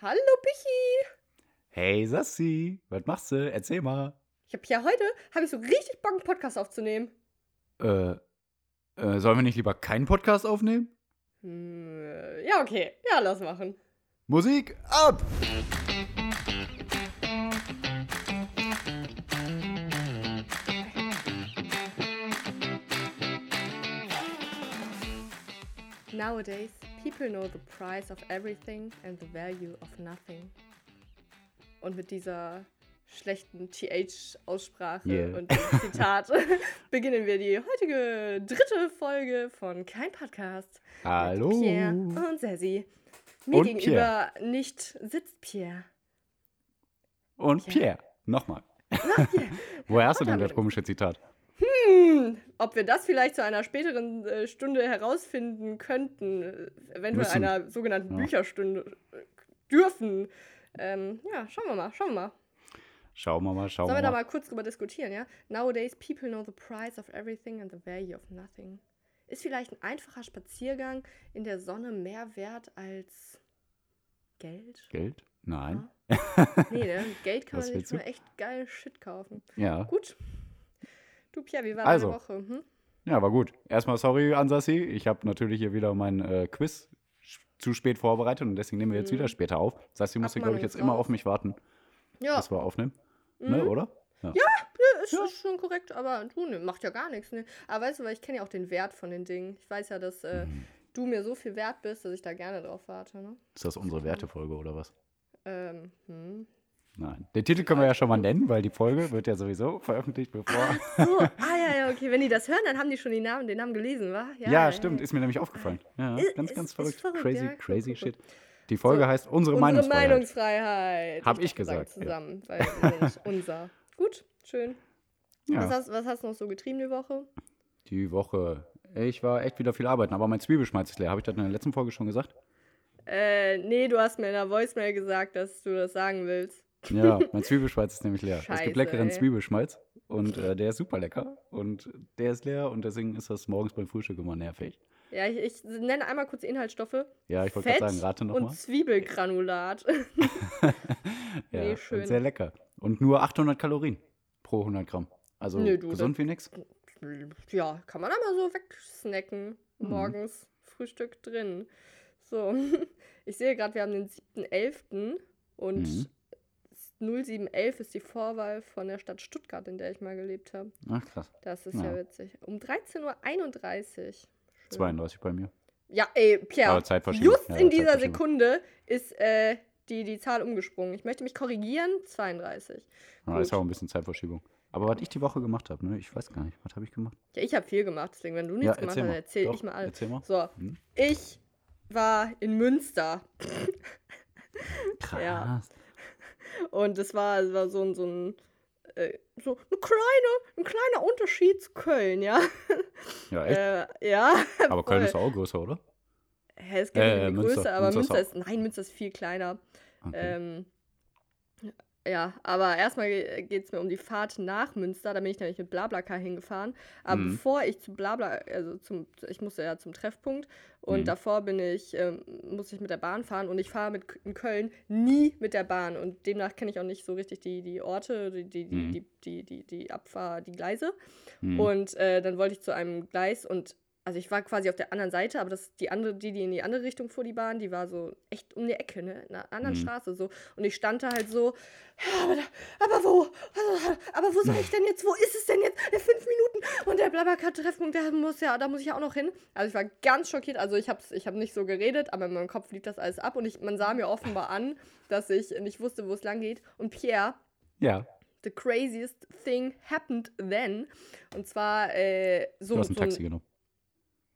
Hallo Pichi. Hey Sassi, was machst du? Erzähl mal. Ich habe ja heute, habe ich so richtig Bock, einen Podcast aufzunehmen. Äh, äh, sollen wir nicht lieber keinen Podcast aufnehmen? Hm, ja, okay. Ja, lass machen. Musik ab! Nowadays, people know the price of everything and the value of nothing. Und mit dieser schlechten TH-Aussprache Yeah. und Zitat beginnen wir die heutige dritte Folge von Kein Podcast. Hallo. Mit Pierre und Sassy. Mir Und gegenüber nicht sitzt Pierre. Und Pierre. Nochmal. Woher hast du denn das komische Zitat? Hm, ob wir das vielleicht zu einer späteren äh, Stunde herausfinden könnten, äh, eventuell Müssen. einer sogenannten Ja. Bücherstunde äh, dürfen. Ähm, ja, schauen wir mal, schauen wir mal. Schauen wir mal, schauen Sollen wir wir da mal. mal kurz drüber diskutieren, ja? Nowadays people know the price of everything and the value of nothing. Ist vielleicht ein einfacher Spaziergang in der Sonne mehr wert als Geld? Geld? Nein. Nee, ne? Geld kann man sich echt geil Shit kaufen. Ja. Gut. Du, Pierre, wie war Also. deine Woche? Hm? Ja, war gut. Erstmal sorry an Sassi. Ich habe natürlich hier wieder mein äh, Quiz zu spät vorbereitet und deswegen nehmen wir jetzt Mhm. wieder später auf. Sassi musste, glaube ich, jetzt immer Abmahnung auf mich warten, Ja, dass wir aufnehmen. Ne, Mhm. oder? Ja, ist, Ja. ist schon korrekt, aber du ne, macht ja gar nichts. Ne? Aber weißt du, weil ich kenne ja auch den Wert von den Dingen. Ich weiß ja, dass äh, Mhm. du mir so viel wert bist, dass ich da gerne drauf warte. Ne? Ist das unsere Wertefolge oder was? Ähm, hm. Nein. Den Titel können wir ja schon mal nennen, weil die Folge wird ja sowieso veröffentlicht, bevor. So, ah ja, ja, okay. Wenn die das hören, dann haben die schon die Namen, den Namen gelesen, wa? Ja, stimmt, ist mir nämlich aufgefallen. Ja, Ist- ganz, ist- ganz ist verrückt. verrückt, Crazy, ja, crazy shit. Die Folge So, heißt Unsere, Unsere Meinungsfreiheit. Meinungsfreiheit. Hab ich sagen gesagt, ja. Zusammen, weil wir sind unser. Gut, schön. Was, Ja, hast, was hast du noch so getrieben die Woche? die Woche. Ich war echt wieder viel arbeiten, aber mein Zwiebelschmalz ist leer. Habe ich das in der letzten Folge schon gesagt? Äh, nee, du hast mir in der Voicemail gesagt, dass du das sagen willst. Ja, mein Zwiebelschmalz ist nämlich leer. es Scheiße, gibt leckeren ey. Zwiebelschmalz und äh, der ist super lecker und der ist leer und deswegen ist das morgens beim Frühstück immer nervig. Ja, ich, ich nenne einmal kurz Inhaltsstoffe. Ja, ich wollte gerade sagen, rate und nochmal. Zwiebelgranulat. Ja, nee, schön. sehr lecker. Und nur 800 Kalorien pro 100 Gramm. Also Nö, du, gesund wie nix. ja, kann man einmal so wegsnacken. Mhm. Morgens Frühstück drin. So, ich sehe gerade, wir haben den 7.11. und Mhm. 0711 ist die Vorwahl von der Stadt Stuttgart, in der ich mal gelebt habe. Ach krass. Das ist ja, Ja. witzig. Um 13.31 Uhr. Schön. 32 bei mir. Ja, ey, Pierre, Aber Zeitverschiebung. just Ja, in dieser. Sekunde ist äh, die, die Zahl umgesprungen. Ich möchte mich korrigieren, 32. Ja, ist auch ein bisschen Zeitverschiebung. Aber was ich die Woche gemacht habe, ne? Ich weiß gar nicht. Was habe ich gemacht? Ja, ich habe viel gemacht, deswegen, wenn du nichts gemacht hast, erzähl Doch, ich mal alles. Erzähl mal. So, Hm? ich war in Münster Krass. Ja. Und es war, es war so ein, so ein äh, so eine kleine, ein kleiner Unterschied zu Köln, ja. Ja, echt? Äh, ja. Aber Köln voll. ist doch auch größer, oder? Hä, es gibt Äh, eine Münster. Größe, aber Münster Münster ist ist, nein, Münster ist viel kleiner. Okay. Ähm, ja, aber erstmal geht es mir um die Fahrt nach Münster. Da bin ich nämlich mit Blablacar hingefahren. Aber Mhm. bevor ich zu Blabla, also zum, ich musste ja zum Treffpunkt und Mhm. davor bin ich, ähm, musste ich mit der Bahn fahren und ich fahre mit in Köln nie mit der Bahn und demnach kenne ich auch nicht so richtig die, die Orte, die, die, die, Mhm. die, die, die, die Abfahr, die Gleise. Hm. Und äh, dann wollte ich zu einem Gleis und also ich war quasi auf der anderen Seite, aber das die andere, die, die in die andere Richtung fuhr, die Bahn, die war so echt um die Ecke, ne? In einer anderen Mhm. Straße so. Und ich stand da halt so, ja, aber, da, aber wo? Aber wo soll ich denn jetzt? Wo ist es denn jetzt? In fünf Minuten. Und der Blablacar-Treffpunkt, der muss ja, da muss ich ja auch noch hin. Also ich war ganz schockiert. Also ich habe ich hab nicht so geredet, aber in meinem Kopf lief das alles ab. Und ich, man sah mir offenbar an, dass ich nicht wusste, wo es lang geht. Und Pierre, ja, the craziest thing happened then. Und zwar äh, so, du hast ein so ein- Taxi genommen.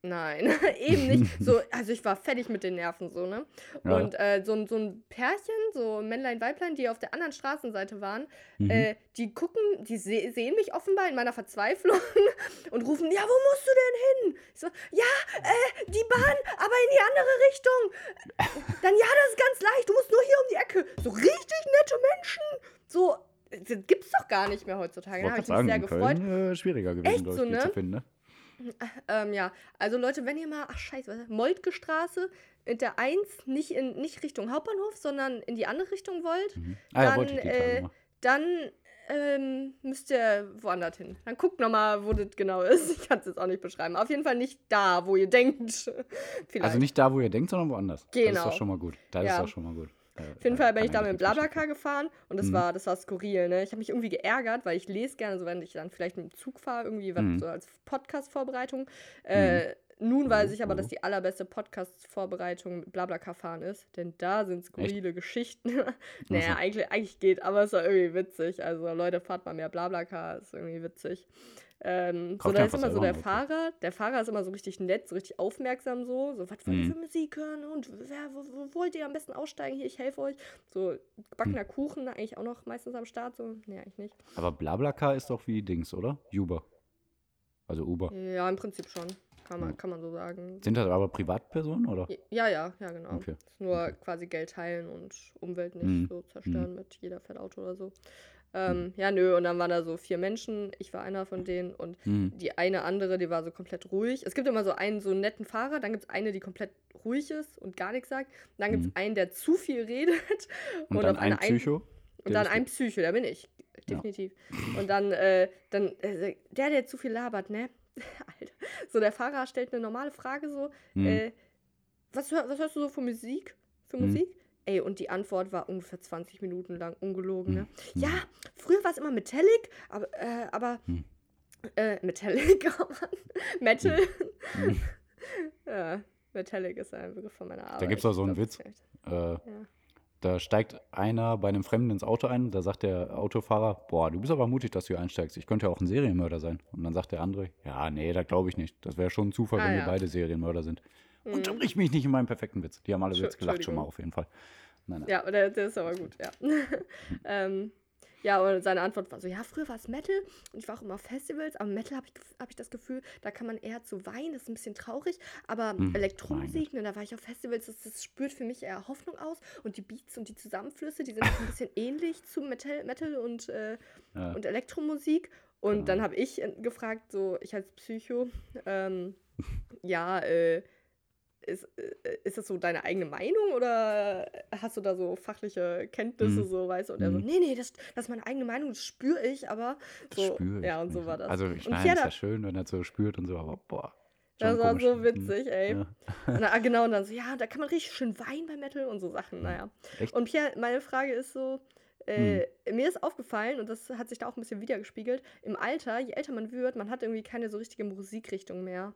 Nein, eben nicht. So, also ich war fertig mit den Nerven so, ne? Ja. Und äh, so, ein- so ein Pärchen, so Männlein, Weiblein, die auf der anderen Straßenseite waren, Mhm. äh, die gucken, die se sehen mich offenbar in meiner Verzweiflung und rufen, ja, wo musst du denn hin? Ich so, ja, äh, die Bahn, aber in die andere Richtung. Dann, ja, das ist ganz leicht, du musst nur hier um die Ecke. So richtig nette Menschen. So, das gibt's doch gar nicht mehr heutzutage. Da habe ich mich sehr gefreut. Köln äh, schwieriger gewesen, Echt glaube so, ne? zu finden, ne? Ähm, ja, also Leute, wenn ihr mal, ach scheiße, was? Moltke Straße in der 1 nicht, in, nicht Richtung Hauptbahnhof, sondern in die andere Richtung wollt, Mhm. Ah ja, dann, die äh, dann ähm, müsst ihr woanders hin. Dann guckt nochmal, wo das genau ist. Ich kann es jetzt auch nicht beschreiben. Auf jeden Fall nicht da, wo ihr denkt. Also nicht da, wo ihr denkt, sondern woanders. Das ist Genau. doch schon mal gut. Das Ja. ist doch schon mal gut. Äh, Auf jeden Fall bin ich da mit dem Blabla. Blablacar gefahren und das Mhm. war das war skurril, ne? Ich habe mich irgendwie geärgert, weil ich lese gerne, so wenn ich dann vielleicht mit dem Zug fahre, irgendwie was Mhm. so als Podcast-Vorbereitung. Äh, nun weiß Oh, ich aber, dass die allerbeste Podcast-Vorbereitung mit Blablacar fahren ist, denn da sind skurrile Geschichten. naja, eigentlich, eigentlich geht, aber es war irgendwie witzig. Also Leute, fahrt mal mehr Blablacar, ist irgendwie witzig. Ähm, so, da ist immer so der Fahrer, der Fahrer ist immer so richtig nett, so richtig aufmerksam so, so, was wollt ihr Mhm. für Musik hören und wer, wo, wo wollt ihr am besten aussteigen, hier, ich helfe euch. So, Hm. gebackener Kuchen eigentlich auch noch meistens am Start, so, nee, eigentlich nicht. Aber Blablacar ist doch wie Dings, oder? Uber. Also Uber. Ja, im Prinzip schon, kann man, Ja. kann man so sagen. Sind das aber Privatpersonen, oder? Ja, ja, ja, genau. Okay. Nur Okay. quasi Geld teilen und Umwelt nicht Mhm. so zerstören mit jeder fährt Auto oder so. Ähm, Ja, nö, und dann waren da so vier Menschen, ich war einer von denen und Mhm. die eine andere, die war so komplett ruhig. Es gibt immer so einen so einen netten Fahrer, dann gibt es eine, die komplett ruhig ist und gar nichts sagt. Dann gibt es Mhm. einen, der zu viel redet. Und, dann auf ein Psycho. Und der dann ein Psycho, der bin ich. Definitiv. Und dann, äh, dann äh, der, der zu viel labert, ne? Alter. So, der Fahrer stellt eine normale Frage so, Mhm. äh, was, hör, was hörst du so für Musik? Für Mhm. Musik? Ey, und die Antwort war ungefähr 20 Minuten lang, ungelogen, ne? Mhm. Ja, früher war es immer Metallic, aber, äh, aber Mhm. äh, Metallic, oh Mann. Metal. Ja, Metallic ist ein Begriff von meiner Arbeit. gibt's auch so einen glaub, Witz. Äh, Ja. Da steigt einer bei einem Fremden ins Auto ein, da sagt der Autofahrer, boah, du bist aber mutig, dass du hier einsteigst. Ich könnte ja auch ein Serienmörder sein. Und dann sagt der andere, ja, nee, das glaube ich nicht. Das wäre schon ein Zufall, Ah, wenn ja. wir beide Serienmörder sind. Mhm. Unterbrich mich nicht in meinem perfekten Witz. Die haben alle jetzt gelacht schon mal auf jeden Fall. Nein, nein. Ja, der, der ist aber gut, ja. ähm, ja, und seine Antwort war so, ja, früher war es Metal und ich war auch immer auf Festivals, aber Metal habe ich, hab ich das Gefühl, da kann man eher zu weinen, das ist ein bisschen traurig, aber Hm, mein Elektromusik, ne, da war ich auf Festivals, das, das spürt für mich eher Hoffnung aus und die Beats und die Zusammenflüsse, die sind ein bisschen ähnlich zu Metal, Metal und, äh, Ja. und Elektromusik und Genau. dann habe ich äh, gefragt, so, ich als Psycho, ähm, ja, äh, ist, äh, ist das so deine eigene Meinung oder hast du da so fachliche Kenntnisse, Mhm. so, weißt du? Und er so, Mhm. nee, nee, das, das ist meine eigene Meinung, das spüre ich, aber Das so, ich ja, und so nicht. war das. Also, ich meine, Pierre, ist ja schön, wenn er so spürt und so, aber boah. das war komisch. so Mhm. witzig, ey. Ja. Dann, ah, genau, und dann so, ja, da kann man richtig schön weinen bei Metal und so Sachen, naja. Echt? Und Pierre, meine Frage ist so, äh, mir ist aufgefallen, und das hat sich da auch ein bisschen wiedergespiegelt, im Alter, je älter man wird, man hat irgendwie keine so richtige Musikrichtung mehr.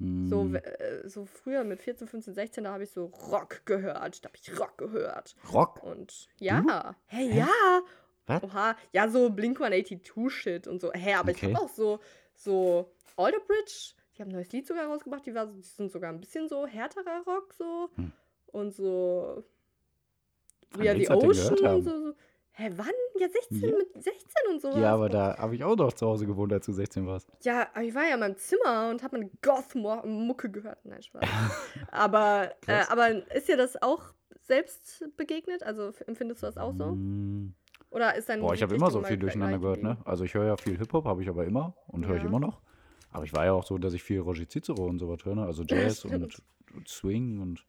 So, Mm, w- äh, so früher mit 14, 15, 16, da habe ich so Rock gehört. Da habe ich Rock gehört. Rock? Und ja, hey, Hä? ja. Was? Oha, ja, so Blink 182 Shit und so. Hä, aber Okay. ich habe auch so, so Alter Bridge, die haben ein neues Lied sogar rausgebracht, die, war, so- die sind sogar ein bisschen so härterer Rock so. Hm. Und so. Ja, du denn Ocean so, so. Hä, wann? Ja, 16 Ja. mit 16 und sowas. Ja, aber da habe ich auch noch zu Hause gewohnt, als du 16 warst. Ja, aber ich war ja in meinem Zimmer und habe meine Goth-Mucke gehört. Nein, Spaß. aber, äh, aber ist dir das auch selbst begegnet? Also empfindest du das auch so? Mm, Oder ist dein Boah, ich habe immer so viel durcheinander gehört, ne? Also ich höre ja viel Hip-Hop, habe ich aber immer und höre ich Ja. immer noch. Aber ich war ja auch so, dass ich viel Roger Cicero und sowas höre, ne? Also Jazz und, und Swing und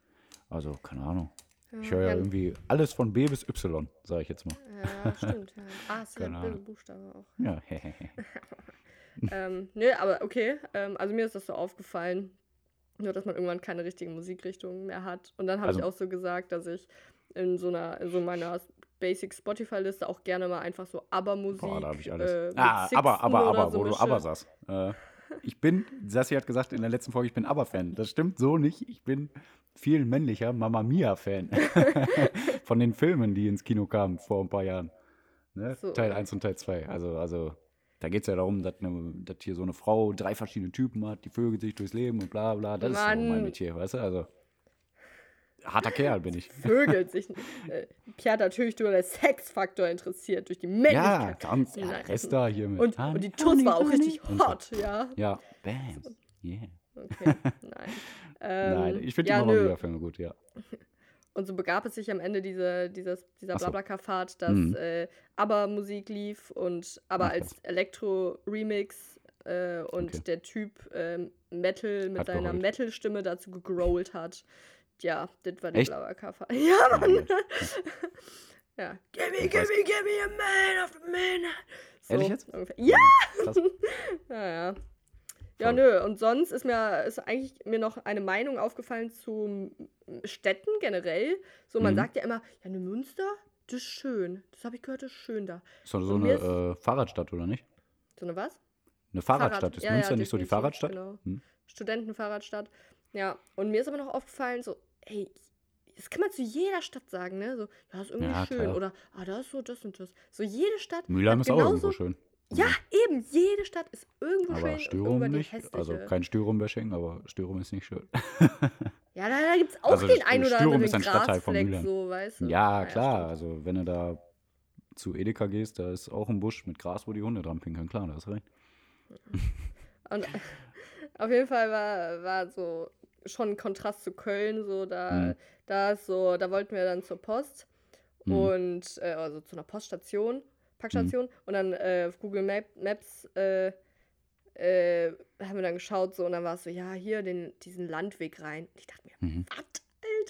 also keine Ahnung. Ich Ja, höre ja, ja, irgendwie alles von B bis Y, sage ich jetzt mal. Ja, stimmt. Ja. Ah, ist ja ein. Buchstabe auch. Ja, ähm, nö, aber okay. Ähm, also mir ist das so aufgefallen, nur dass man irgendwann keine richtige Musikrichtung mehr hat. Und dann habe ich Also- auch so gesagt, dass ich in so einer, in so meiner Basic Spotify-Liste auch gerne mal einfach so Aber-Musik. Boah, da habe ich alles. Äh, ah, aber, aber, aber, so wo du aber sagst. Äh, ich bin, Sassi hat gesagt in der letzten Folge, ich bin aber-Fan. Das stimmt so nicht. Ich bin viel männlicher Mamma Mia-Fan. Von den Filmen, die ins Kino kamen vor ein paar Jahren. Ne? So. Teil 1 und Teil 2. Also, also da geht es ja darum, dass, ne, dass hier so eine Frau drei verschiedene Typen hat, die vögelt sich durchs Leben und bla bla. Das ist so Mann. mein Metier, weißt du? Also, harter Kerl bin ich. Vögelt sich. Äh, Pierre hat natürlich nur der Sexfaktor interessiert, durch die Ja, Männlichkeit. ganz. Ja, Nein. Rest da hier mit. Und, und die Tuss war auch richtig hot, ja. Ja, bam. Yeah. Okay, nein. Ähm, Nein, ich finde ja, die Mama nö. Mia-Filme gut, ja. Und so begab es sich am Ende diese, dieses, dieser so. Blablacar-Fahrt, dass Mhm. äh, ABBA-Musik lief und aber als Elektro-Remix äh, und Okay. der Typ ähm, Metal mit Hat seiner. Metal-Stimme dazu gegrowlt hat. Ja, das war die Echt? Blauerkaffer. Ja, Mann. Ja, Ja. Gimme, gimme, gimme a man of the man. So, Ehrlich jetzt? Ungefähr. Ja, Krass. ja, ja. Nö. Und sonst ist mir ist eigentlich mir noch eine Meinung aufgefallen zu Städten generell. So, man Mhm. sagt ja immer, ja, ne Münster, das ist schön. Das habe ich gehört, das ist schön da. Ist doch so Und eine äh, Fahrradstadt, oder nicht? So eine was? Eine Fahrradstadt. Fahrrad- Ist ja, Münster ja, nicht so die Fahrradstadt? Genau. Hm. Studentenfahrradstadt. Ja, und mir ist aber noch aufgefallen, so, ey, das kann man zu jeder Stadt sagen, ne? So, ja, ist irgendwie Ja, schön. klar. Oder, ah, da ist so das und das. So, jede Stadt. Mülheim ist auch irgendwo schön. Ja, eben, jede Stadt ist irgendwo schön. Aber Styrum nicht. hässliche. Also kein Styrum-Bashing, aber Styrum ist nicht schön. Ja, da, da gibt es auch Also den ein oder Styrum anderen ist ein Stadtteil von Mülheim. so, weißt du. Ja, Naja, klar. stimmt. Also wenn du da zu Edeka gehst, da ist auch ein Busch mit Gras, wo die Hunde dran pinkeln. Klar, da hast du recht. Und auf jeden Fall war, war so schon ein Kontrast zu Köln, so da, Mhm. da ist so, da wollten wir dann zur Post Mhm. und äh, also zu einer Poststation, Packstation und dann äh, auf Google Map, Maps äh, äh, haben wir dann geschaut so und dann war es so, ja, hier den, diesen Landweg rein. Und ich dachte mir, Mhm. was,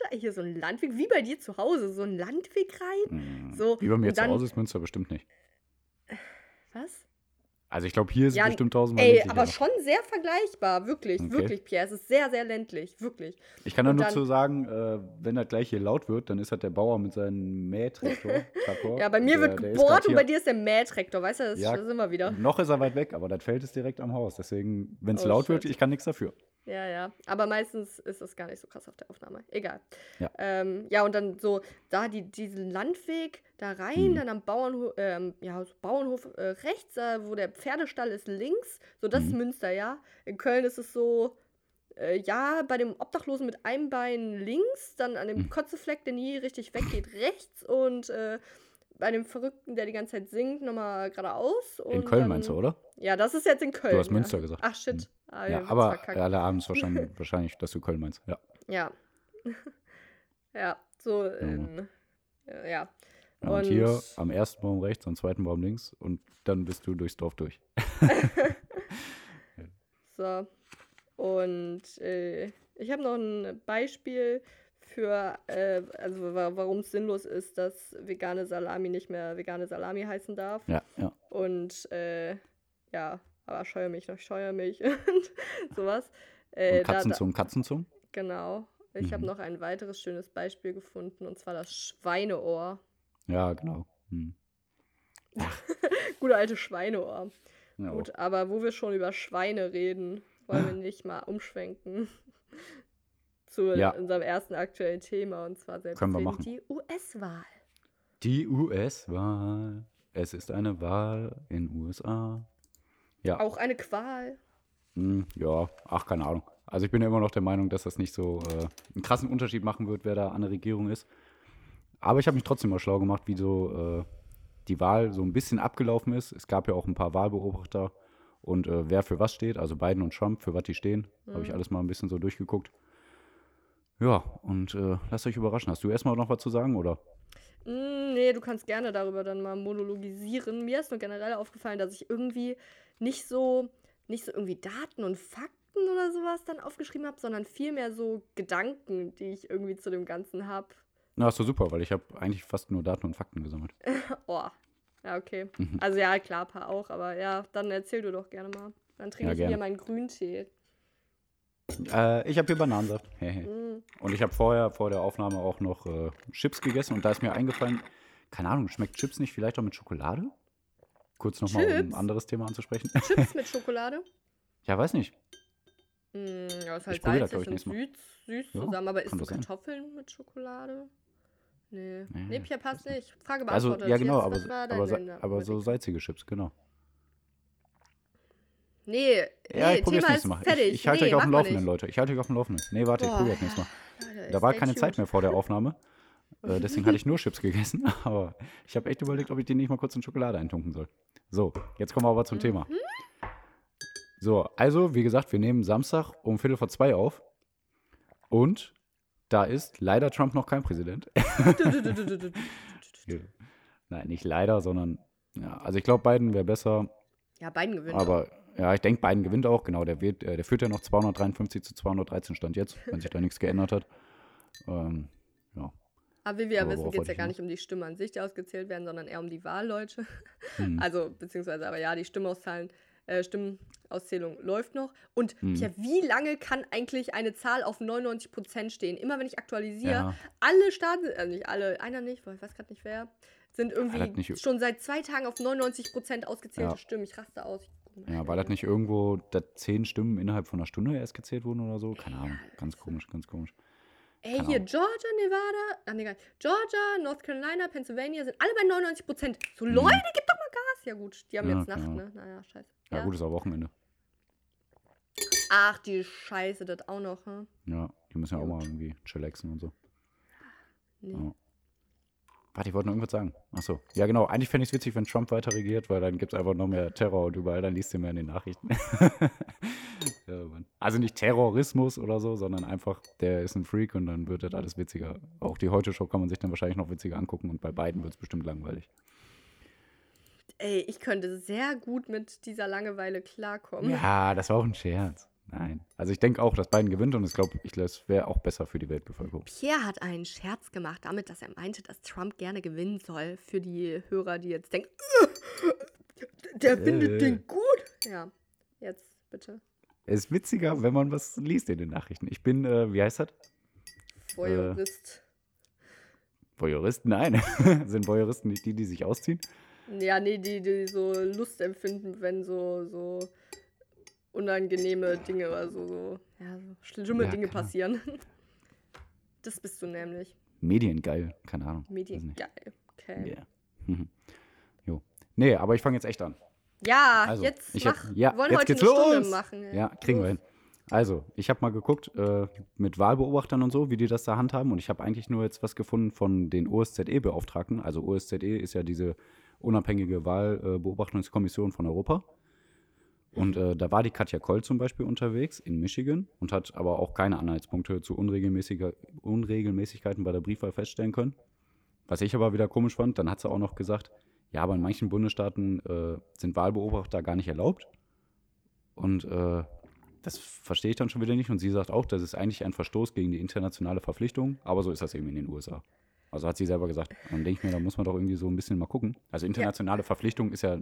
Alter, hier so ein Landweg, wie bei dir zu Hause, so ein Landweg rein? Mhm. So, Wie bei mir zu Hause ist Münster bestimmt nicht. Was? Also ich glaube, hier ist Ja, es bestimmt tausendmal Ey, aber schon sehr vergleichbar, wirklich, Okay. wirklich, Pierre. Es ist sehr, sehr ländlich, wirklich. Ich kann da nur zu sagen, äh, wenn das gleich hier laut wird, dann ist das der Bauer mit seinem Mähtraktor. Traktor. Ja, bei mir Der- wird gebohrt und bei dir ist der Mähtraktor, weißt du, das Ja. sind wir wieder. Noch ist er weit weg, aber das Feld ist direkt am Haus. Deswegen, wenn es Oh, laut wird, shit. ich kann nichts dafür. Ja, ja. Aber meistens ist das gar nicht so krass auf der Aufnahme. Egal. Ja. Ähm, ja, und dann so, da die, diesen Landweg da rein, Mhm. dann am Bauernhof, ähm, ja, so Bauernhof äh, rechts, äh, wo der Pferdestall ist links. So, das ist Mhm. Münster, ja. In Köln ist es so, äh, ja, bei dem Obdachlosen mit einem Bein links, dann an dem Mhm. Kotzefleck, der nie richtig weggeht, rechts und äh, bei dem Verrückten, der die ganze Zeit singt, nochmal geradeaus. In Köln dann, meinst du, oder? Ja, das ist jetzt in Köln. Du hast ja. Münster gesagt. Ach, shit. Ah, Ja, aber alle haben es wahrscheinlich, wahrscheinlich, dass du Köln meinst. Ja. Ja. ja, so, ähm, ja. Ja, und, Und- hier am ersten Baum rechts, am zweiten Baum links und dann bist du durchs Dorf durch. So. Und äh, ich habe noch ein Beispiel für, äh, also wa warum es sinnlos ist, dass vegane Salami nicht mehr vegane Salami heißen darf. Ja, ja. Und äh, ja, aber scheue mich noch, scheue mich und sowas. Äh, Und da- da- Katzenzungen, Katzenzungen? Genau. Ich habe Mhm. noch ein weiteres schönes Beispiel gefunden, und zwar das Schweineohr. Ja, genau. Hm. Gute alte Schweineohr. Ja. Gut, aber wo wir schon über Schweine reden, wollen wir nicht mal umschwenken zu Ja. unserem ersten aktuellen Thema, und zwar selbstverständlich die US-Wahl. Die US-Wahl. Es ist eine Wahl in USA. Ja. Auch eine Qual. Hm, ja, ach, keine Ahnung. Also ich bin ja immer noch der Meinung, dass das nicht so äh, einen krassen Unterschied machen wird, wer da an der Regierung ist. Aber ich habe mich trotzdem mal schlau gemacht, wie so äh, die Wahl so ein bisschen abgelaufen ist. Es gab ja auch ein paar Wahlbeobachter und äh, wer für was steht, also Biden und Trump, für was die stehen. Habe ich alles mal ein bisschen so durchgeguckt. Ja, und äh, lasst euch überraschen. Hast du erstmal noch was zu sagen, oder? Mm, nee, du kannst gerne darüber dann mal monologisieren. Mir ist nur generell aufgefallen, dass ich irgendwie nicht so, nicht so irgendwie Daten und Fakten oder sowas dann aufgeschrieben habe, sondern vielmehr so Gedanken, die ich irgendwie zu dem Ganzen habe. Na, ist doch super, weil ich habe eigentlich fast nur Daten und Fakten gesammelt. Oh, ja, okay. Mhm. Also ja, klar, ein paar auch, aber ja, dann erzähl du doch gerne mal. Dann trinke Ja, ich gerne. hier meinen Grüntee. Äh, ich habe hier Bananensaft. Mm. Und ich habe vorher, vor der Aufnahme auch noch äh, Chips gegessen und da ist mir eingefallen, keine Ahnung, schmeckt Chips nicht vielleicht auch mit Schokolade? Kurz nochmal, um ein anderes Thema anzusprechen. Chips mit Schokolade? ja, weiß nicht. Mm, ja, ist halt Ich das, glaub ich, und nächstes süß, süß Ja, zusammen, aber isst du das sein. Kartoffeln mit Schokolade? Nee. Nee, Nee, Pia, passt nicht. Frage Also, beantwortet. ja genau, Jetzt, aber, aber, aber so salzige Chips, genau. Nee, Ja, nee ich probiere Thema das nächste ist Mal. fertig. Ich, ich halte nee, euch auf dem Laufenden, nicht. Leute. Ich halte euch auf dem Laufenden. Nee, warte, ich Boah. probiere das nächste Mal. Leute, Da war keine Zeit mehr vor der Aufnahme. Äh, deswegen hatte ich nur Chips gegessen. Aber ich habe echt überlegt, ob ich die nicht mal kurz in Schokolade eintunken soll. So, jetzt kommen wir aber zum Thema. Mhm. So, also, wie gesagt, wir nehmen Samstag um Viertel vor zwei auf. Und da ist leider Trump noch kein Präsident. Nein, nicht leider, sondern ja, also ich glaube, Biden wäre besser. ja, beiden gewinnen. Aber ja, ich denke, Biden gewinnt auch. Genau, der, wird, äh, der führt ja noch 253 zu 213 Stand jetzt, wenn sich da nichts geändert hat. Ähm, ja. Aber wie wir ja wissen, geht es ja gar nicht um die Stimmen an sich, die ausgezählt werden, sondern eher um die Wahlleute. Hm. Also, beziehungsweise, aber ja, die Stimmauszahlen, äh, Stimmenauszählung läuft noch. Und Hm. ja, wie lange kann eigentlich eine Zahl auf 99% stehen? Immer wenn ich aktualisiere, Ja. alle Staaten, also nicht alle, einer nicht, weil ich weiß gerade nicht wer, sind irgendwie schon seit zwei Tagen auf 99% ausgezählte Ja. Stimmen. Ich raste aus. Ja, weil das nicht irgendwo da zehn Stimmen innerhalb von einer Stunde erst gezählt wurden oder so? Keine Ahnung. Ganz komisch, ganz komisch. Ey, Keine hier Ahnung. Georgia, Nevada, ach nee. Georgia, North Carolina, Pennsylvania sind alle bei 99%. So, Mhm. Leute, gib doch mal Gas. Ja, gut, die haben Ja, jetzt Nacht, genau. ne? Naja, scheiße. Ja, gut, ist auch Wochenende. Ach, die Scheiße, das auch noch, hm? Ja, die müssen ja auch mal irgendwie chillaxen und so. Nee. Ja. Warte, ich wollte noch irgendwas sagen. Achso. Ja, genau. Eigentlich fände ich es witzig, wenn Trump weiter regiert, weil dann gibt es einfach noch mehr Terror und überall, dann liest du mehr in den Nachrichten. ja, also nicht Terrorismus oder so, sondern einfach, der ist ein Freak und dann wird das alles witziger. Auch die Heute-Show kann man sich dann wahrscheinlich noch witziger angucken und bei beiden wird es bestimmt langweilig. Ey, ich könnte sehr gut mit dieser Langeweile klarkommen. Ja, das war auch ein Scherz. Nein. Also ich denke auch, dass Biden gewinnt und ich glaube, ich, das wäre auch besser für die Weltbevölkerung. Pierre hat einen Scherz gemacht damit, dass er meinte, dass Trump gerne gewinnen soll. Für die Hörer, die jetzt denken, "Äh, der findet Äh. den gut. Ja, jetzt bitte. Es ist witziger, wenn man was liest in den Nachrichten. Ich bin, äh, wie heißt das? Voyeurist. Voyeuristen? Nein. Sind Voyeuristen nicht die, die sich ausziehen? Ja, nee, die, die so Lust empfinden, wenn so, so unangenehme Dinge oder so, so, ja, so schlimme Ja, Dinge klar. passieren. Das bist du nämlich. Mediengeil, keine Ahnung. weiß Medien nicht. geil. Okay. Yeah. Mhm. jo. Nee, aber ich fange jetzt echt an. Ja, Also, jetzt ich mach. hab, ja, wir wollen jetzt heute geht's eine los. Stunde machen. Ja, kriegen wir hin. Also, ich habe mal geguckt äh, mit Wahlbeobachtern und so, wie die das da handhaben. Und ich habe eigentlich nur jetzt was gefunden von den OSZE-Beauftragten. Also OSZE ist ja diese unabhängige Wahlbeobachtungskommission von Europa. Und äh, da war die Katja Koll zum Beispiel unterwegs in Michigan und hat aber auch keine Anhaltspunkte zu Unregelmäßigkeiten bei der Briefwahl feststellen können. Was ich aber wieder komisch fand, dann hat sie auch noch gesagt, ja, aber in manchen Bundesstaaten äh, sind Wahlbeobachter gar nicht erlaubt. Und äh, das verstehe ich dann schon wieder nicht. Und sie sagt auch, das ist eigentlich ein Verstoß gegen die internationale Verpflichtung, aber so ist das eben in den USA. Also hat sie selber gesagt. Und dann denke ich mir, da muss man doch irgendwie so ein bisschen mal gucken. Also internationale Verpflichtung ist ja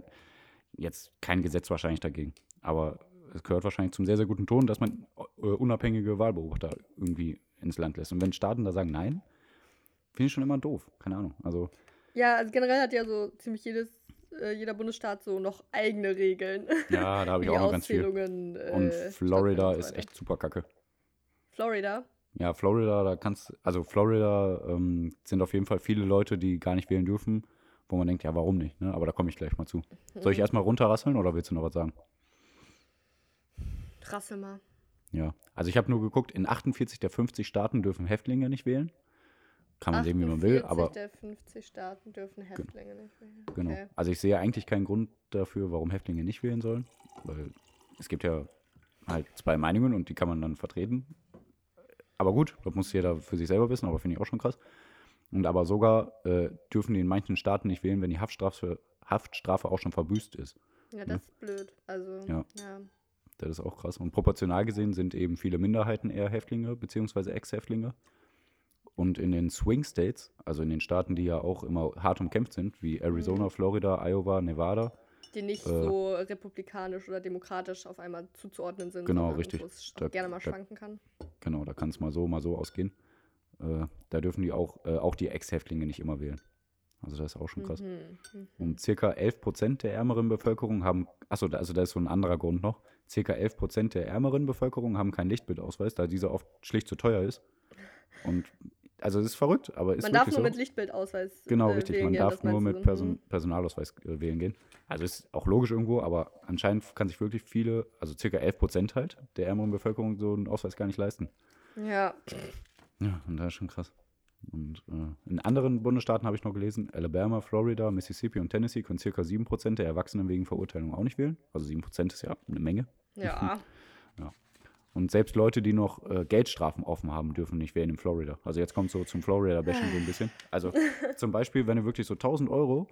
jetzt kein Gesetz wahrscheinlich dagegen. Aber es gehört wahrscheinlich zum sehr, sehr guten Ton, dass man äh, unabhängige Wahlbeobachter irgendwie ins Land lässt. Und wenn Staaten da sagen Nein, finde ich schon immer doof. Keine Ahnung. Also Ja, also generell hat ja so ziemlich jedes, äh, jeder Bundesstaat so noch eigene Regeln. ja, da habe ich auch noch ganz viel. Äh, Und Florida und so ist echt super kacke. Florida? Ja, Florida, da kannst also Florida ähm, sind auf jeden Fall viele Leute, die gar nicht wählen dürfen, wo man denkt, ja, warum nicht, ne? Aber da komme ich gleich mal zu. Soll ich erstmal runterrasseln oder willst du noch was sagen? Rassel mal. Ja, also ich habe nur geguckt, in 48 der 50 Staaten dürfen Häftlinge nicht wählen. Kann man sehen, wie man will, 48 aber der 50 Staaten dürfen Häftlinge nicht wählen. genau. Okay. Also ich sehe eigentlich keinen Grund dafür, warum Häftlinge nicht wählen sollen, weil es gibt ja halt zwei Meinungen und die kann man dann vertreten. Aber gut, das muss jeder für sich selber wissen, aber finde ich auch schon krass. Und aber sogar äh, dürfen die in manchen Staaten nicht wählen, wenn die Haftstrafe, Haftstrafe auch schon verbüßt ist. Ja, das ist blöd. Also, Ja. ja. Das ist auch krass. Und proportional gesehen sind eben viele Minderheiten eher Häftlinge beziehungsweise Ex-Häftlinge. Und in den Swing States, also in den Staaten, die ja auch immer hart umkämpft sind, wie Mhm. Arizona, Florida, Iowa, Nevada, Die nicht Äh, so republikanisch oder demokratisch auf einmal zuzuordnen sind. Genau, richtig. Wo es Da- gerne mal da- schwanken kann. genau, da kann es mal so, mal so ausgehen. Äh, da dürfen die auch, äh, auch die Ex-Häftlinge nicht immer wählen. Also das ist auch schon krass. Mhm. mhm. Und circa 11 Prozent der ärmeren Bevölkerung haben, achso, da- also da ist so ein anderer Grund noch, circa 11 Prozent der ärmeren Bevölkerung haben keinen Lichtbildausweis, da dieser oft schlicht zu teuer ist. Und also es ist verrückt, aber ist Man darf nur so. mit Lichtbildausweis. Genau, äh, richtig. wählen Man gehen, darf nur mit? Person Mhm. Personalausweis äh, wählen gehen. Also ist auch logisch irgendwo, aber anscheinend kann sich wirklich viele, also circa 11 Prozent halt der ärmeren Bevölkerung so einen Ausweis gar nicht leisten. Ja, Ja, und das ist schon krass. Und äh, in anderen Bundesstaaten habe ich noch gelesen, Alabama, Florida, Mississippi und Tennessee können circa 7% der Erwachsenen wegen Verurteilung auch nicht wählen. Also 7% ist ja eine Menge. ja. Und selbst Leute, die noch äh, Geldstrafen offen haben, dürfen nicht wählen in Florida. Also jetzt kommt so zum Florida-Bashing so ein bisschen. Also zum Beispiel, wenn du wirklich so 1000 Euro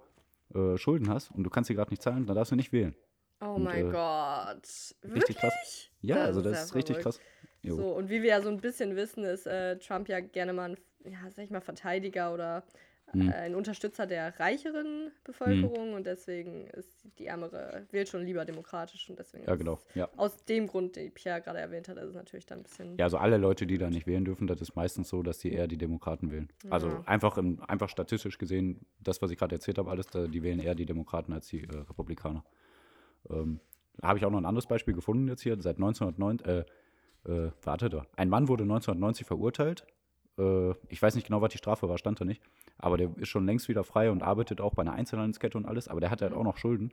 äh, Schulden hast und du kannst sie gerade nicht zahlen, dann darfst du nicht wählen. Oh Und, mein äh, Gott. Richtig krass. Wirklich? Ja, also das ja ist richtig krass. Jo. So, und wie wir ja so ein bisschen wissen, ist äh, Trump ja gerne mal ein, ja, sag ich mal, Verteidiger oder Hm. äh, ein Unterstützer der reicheren Bevölkerung und deswegen ist die ärmere, wählt schon lieber demokratisch und deswegen Ja, ist genau. Ja. aus dem Grund, den Pierre gerade erwähnt hat, ist es natürlich dann ein bisschen. Ja, also alle Leute, die da nicht wählen dürfen, das ist meistens so, dass die eher die Demokraten wählen. Also Ja. einfach, im, einfach statistisch gesehen, das, was ich gerade erzählt habe, alles, die wählen eher die Demokraten als die äh, Republikaner. Ähm, da habe ich auch noch ein anderes Beispiel gefunden jetzt hier. Seit 1990, äh, äh, warte da. Ein Mann wurde 1990 verurteilt. Äh, ich weiß nicht genau, was die Strafe war, stand da nicht. Aber der ist schon längst wieder frei und arbeitet auch bei einer Einzelhandelskette und alles. Aber der hat halt auch noch Schulden.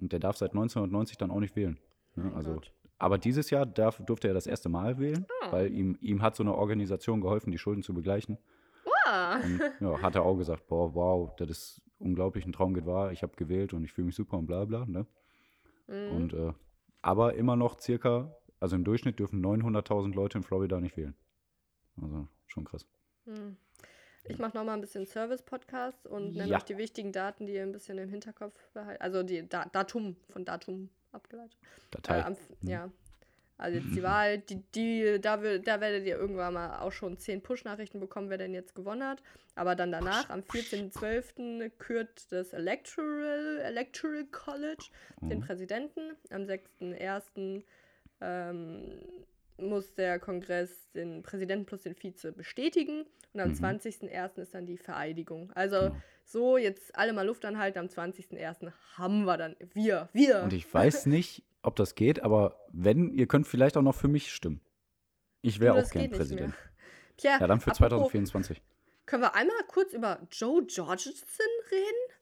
Und der darf seit 1990 dann auch nicht wählen. Ne? Mein Also, aber dieses Jahr darf, durfte er das erste Mal wählen, Ah. weil ihm, ihm hat so eine Organisation geholfen, die Schulden zu begleichen. Und ja, hat er auch gesagt, boah, wow, das ist unglaublich, ein Traum geht wahr, ich habe gewählt und ich fühle mich super und bla bla. Ne? Mhm. Und, äh, aber immer noch circa, also im Durchschnitt dürfen 900.000 Leute in Florida nicht wählen. Also schon krass. Hm. Ich mache nochmal ein bisschen Service-Podcast und nenne Ja. euch die wichtigen Daten, die ihr ein bisschen im Hinterkopf behalten. Also die da Datum, von Datum abgeleitet. Datei. Äh, am, Ja. Also jetzt die Wahl, die, die, da, will, da werdet ihr irgendwann mal auch schon zehn Push-Nachrichten bekommen, wer denn jetzt gewonnen hat. Aber dann danach, am 14.12. kürt das Electoral, Electoral College den Mhm. Präsidenten. Am 6.1. Ähm, muss der Kongress den Präsidenten plus den Vize bestätigen. Und am Mhm. 20.01. ist dann die Vereidigung. Also Genau. so, jetzt alle mal Luft anhalten. Am 20.01. haben wir dann, wir, wir. Und ich weiß nicht, ob das geht, aber wenn, ihr könnt vielleicht auch noch für mich stimmen. Ich wäre auch gern Präsident. Pierre, Ja, dann für apropos, 2024. Können wir einmal kurz über Joe Jorgensen reden?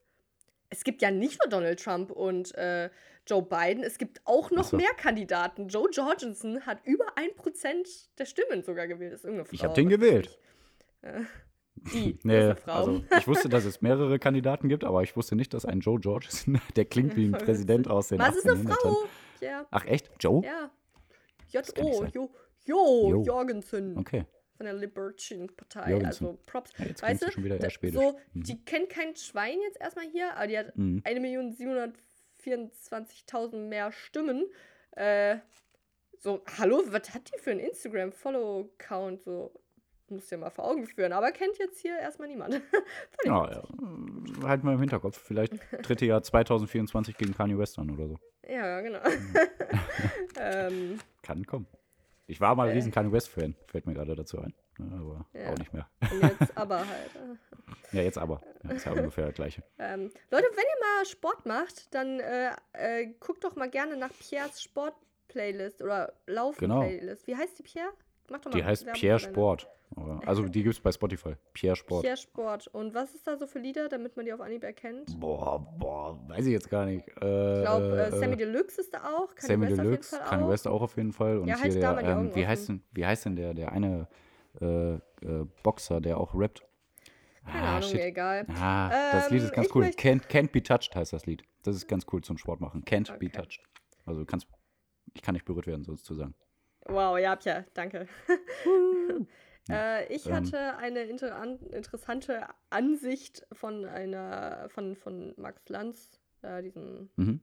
Es gibt ja nicht nur Donald Trump und äh, Joe Biden, es gibt auch noch so. mehr Kandidaten. Joe Jorgensen hat über ein Prozent der Stimmen sogar gewählt. Das ist irgendeine Frau. Ich hab den gewählt. Äh, die, Nee, Frau. also ich wusste, dass es mehrere Kandidaten gibt, aber ich wusste nicht, dass ein Joe George ist. Der klingt wie ein Präsident aus den Was ist eine 1800ern. Frau? Ja, Ach echt? Joe? ja. J.O. Jo, jo, Jo. Jorgensen. Okay. Von der Libertine Partei. Jorgensen. Also Props. Ja, jetzt weißt du schon wieder eher schwedisch. so, Mhm. die kennt kein Schwein jetzt erstmal hier, aber die hat Mhm. 1.724.000 mehr Stimmen. Äh, so, hallo, was hat die für einen Instagram-Follow-Count? So, muss ja mal vor Augen führen, aber kennt jetzt hier erstmal niemand. Ja, ja. Halt mal im Hinterkopf. Vielleicht dritte Jahr 2024 gegen Kanye West an oder so. ja, ja, genau. ähm, Kann kommen. Ich war mal ein Äh. riesen Kanye West-Fan, fällt mir gerade dazu ein. Ne, aber Ja. auch nicht mehr. und jetzt aber halt. äh. Ja, jetzt aber. Ja, ist ja ungefähr das gleiche. Ähm, Leute, wenn ihr mal Sport macht, dann äh, äh, guckt doch mal gerne nach Pierres Sport-Playlist oder Lauf-Playlist. Wie heißt die Pierre? Mach doch mal Die heißt Werbung Pierre Sport. Also die gibt es bei Spotify. Pierre Sport. Pierre Sport. Und was ist da so für Lieder, damit man die auf Anhieb erkennt? Boah, boah, weiß ich jetzt gar nicht. Äh, Ich glaube, äh, äh, Sammy Deluxe ist da auch. Kanye Sammy West Deluxe, auf jeden Fall Kanye auch. West auch auf jeden Fall. Und Ja, halt hier der, ähm, wie, heißt denn, wie heißt denn der, der eine äh, äh, Boxer, der auch rappt? Keine Ahnung, mir egal. Ah, das Lied ist Ähm, ganz cool. Can't, Can't Be Touched heißt das Lied. Das ist ganz cool zum Sport machen. Can't Be Okay. Touched. Also du kannst, ich kann nicht berührt werden, sozusagen. Wow, ja, Pierre, danke. äh, ich Ähm. hatte eine inter an interessante Ansicht von einer, von, von Max Lanz, äh, diesen Mhm.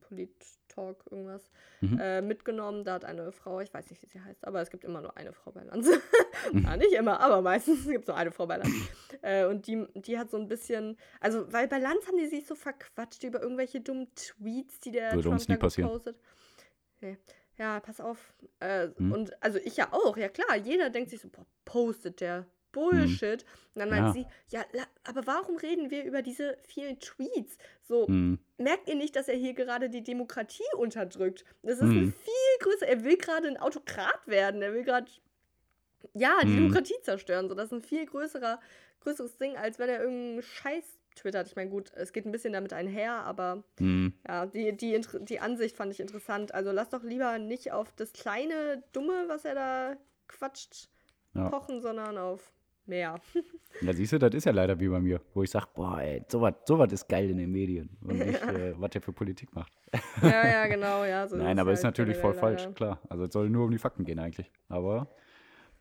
Polit-Talk, irgendwas, Mhm. äh, mitgenommen. Da hat eine Frau, ich weiß nicht, wie sie heißt, aber es gibt immer nur eine Frau bei Lanz. ja, nicht immer, aber meistens gibt es nur eine Frau bei Lanz. äh, und die, die hat so ein bisschen, also, weil bei Lanz haben die sich so verquatscht über irgendwelche dummen Tweets, die der Würde Trump da passieren. gepostet. Nee. Ja, pass auf. Äh, Hm. Und also ich ja auch, ja klar, jeder denkt sich so, boah, postet der Bullshit. Und dann meint Ja. sie, ja, aber warum reden wir über diese vielen Tweets? So, Mhm. merkt ihr nicht, dass er hier gerade die Demokratie unterdrückt? Das ist ein Mhm. viel größer, er will gerade ein Autokrat werden, er will gerade, ja, die Mhm. Demokratie zerstören. So, das ist ein viel größerer, größeres Ding, als wenn er irgendeinen Scheiß twittert. Ich meine, gut, es geht ein bisschen damit einher, aber Mhm. ja, die, die, die Ansicht fand ich interessant. Also lass doch lieber nicht auf das kleine Dumme, was er da quatscht, Ja. pochen, sondern auf mehr. Ja, siehst du, das ist ja leider wie bei mir, wo ich sage, boah, ey, sowas sowas ist geil in den Medien. Und nicht, äh, was der für Politik macht. ja, ja, genau, ja. So Nein, es aber ist halt natürlich voll falsch, leider. klar. Also es soll nur um die Fakten gehen eigentlich. Aber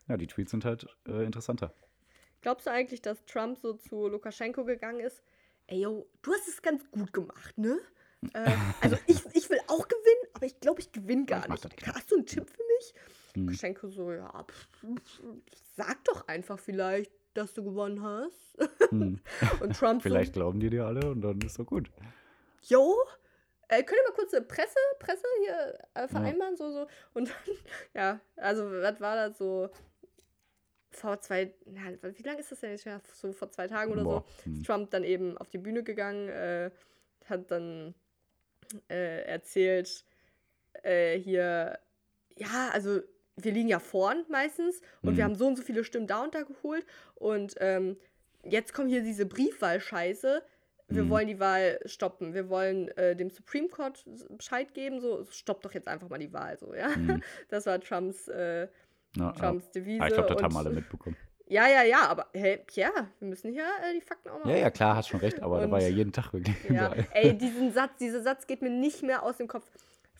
ja, die Tweets sind halt äh, interessanter. Glaubst du eigentlich, dass Trump so zu Lukaschenko gegangen ist? Ey, yo, du hast es ganz gut gemacht, ne? Äh, also ich, ich will auch gewinnen, aber ich glaube, ich gewinne gar Ich nicht. Hast du einen Tipp für mich? Hm. Ich denke so, ja, sag doch einfach vielleicht, dass du gewonnen hast. Hm. Und Trump Vielleicht glauben die dir alle und dann ist doch gut. so, jo, äh, könnt ihr mal kurz eine Presse, Presse hier äh, vereinbaren, so, so. Und dann, ja, also was war das so vor zwei, na, wie lange ist das denn jetzt? Ja, so vor zwei Tagen oder Boah, so. hm. Ist Trump dann eben auf die Bühne gegangen, äh, hat dann äh, erzählt, äh, hier, ja, also wir liegen ja vorn meistens und wir Mhm. haben so und so viele Stimmen da und da geholt und ähm, jetzt kommt hier diese Briefwahl-Scheiße. Wir Mhm. wollen die Wahl stoppen. Wir wollen äh, dem Supreme Court Bescheid geben, so stopp doch jetzt einfach mal die Wahl, so, ja. Mhm. Das war Trumps, äh, Ja, ja. Trumps Devise. Ah, ich glaube, das und- haben alle mitbekommen. Ja, ja, ja, aber hey, Pierre, wir müssen hier äh, die Fakten auch mal Ja, ja, klar, hast schon recht, aber da Und- war ja jeden Tag wirklich Ja, überall. ey, diesen Satz, dieser Satz geht mir nicht mehr aus dem Kopf.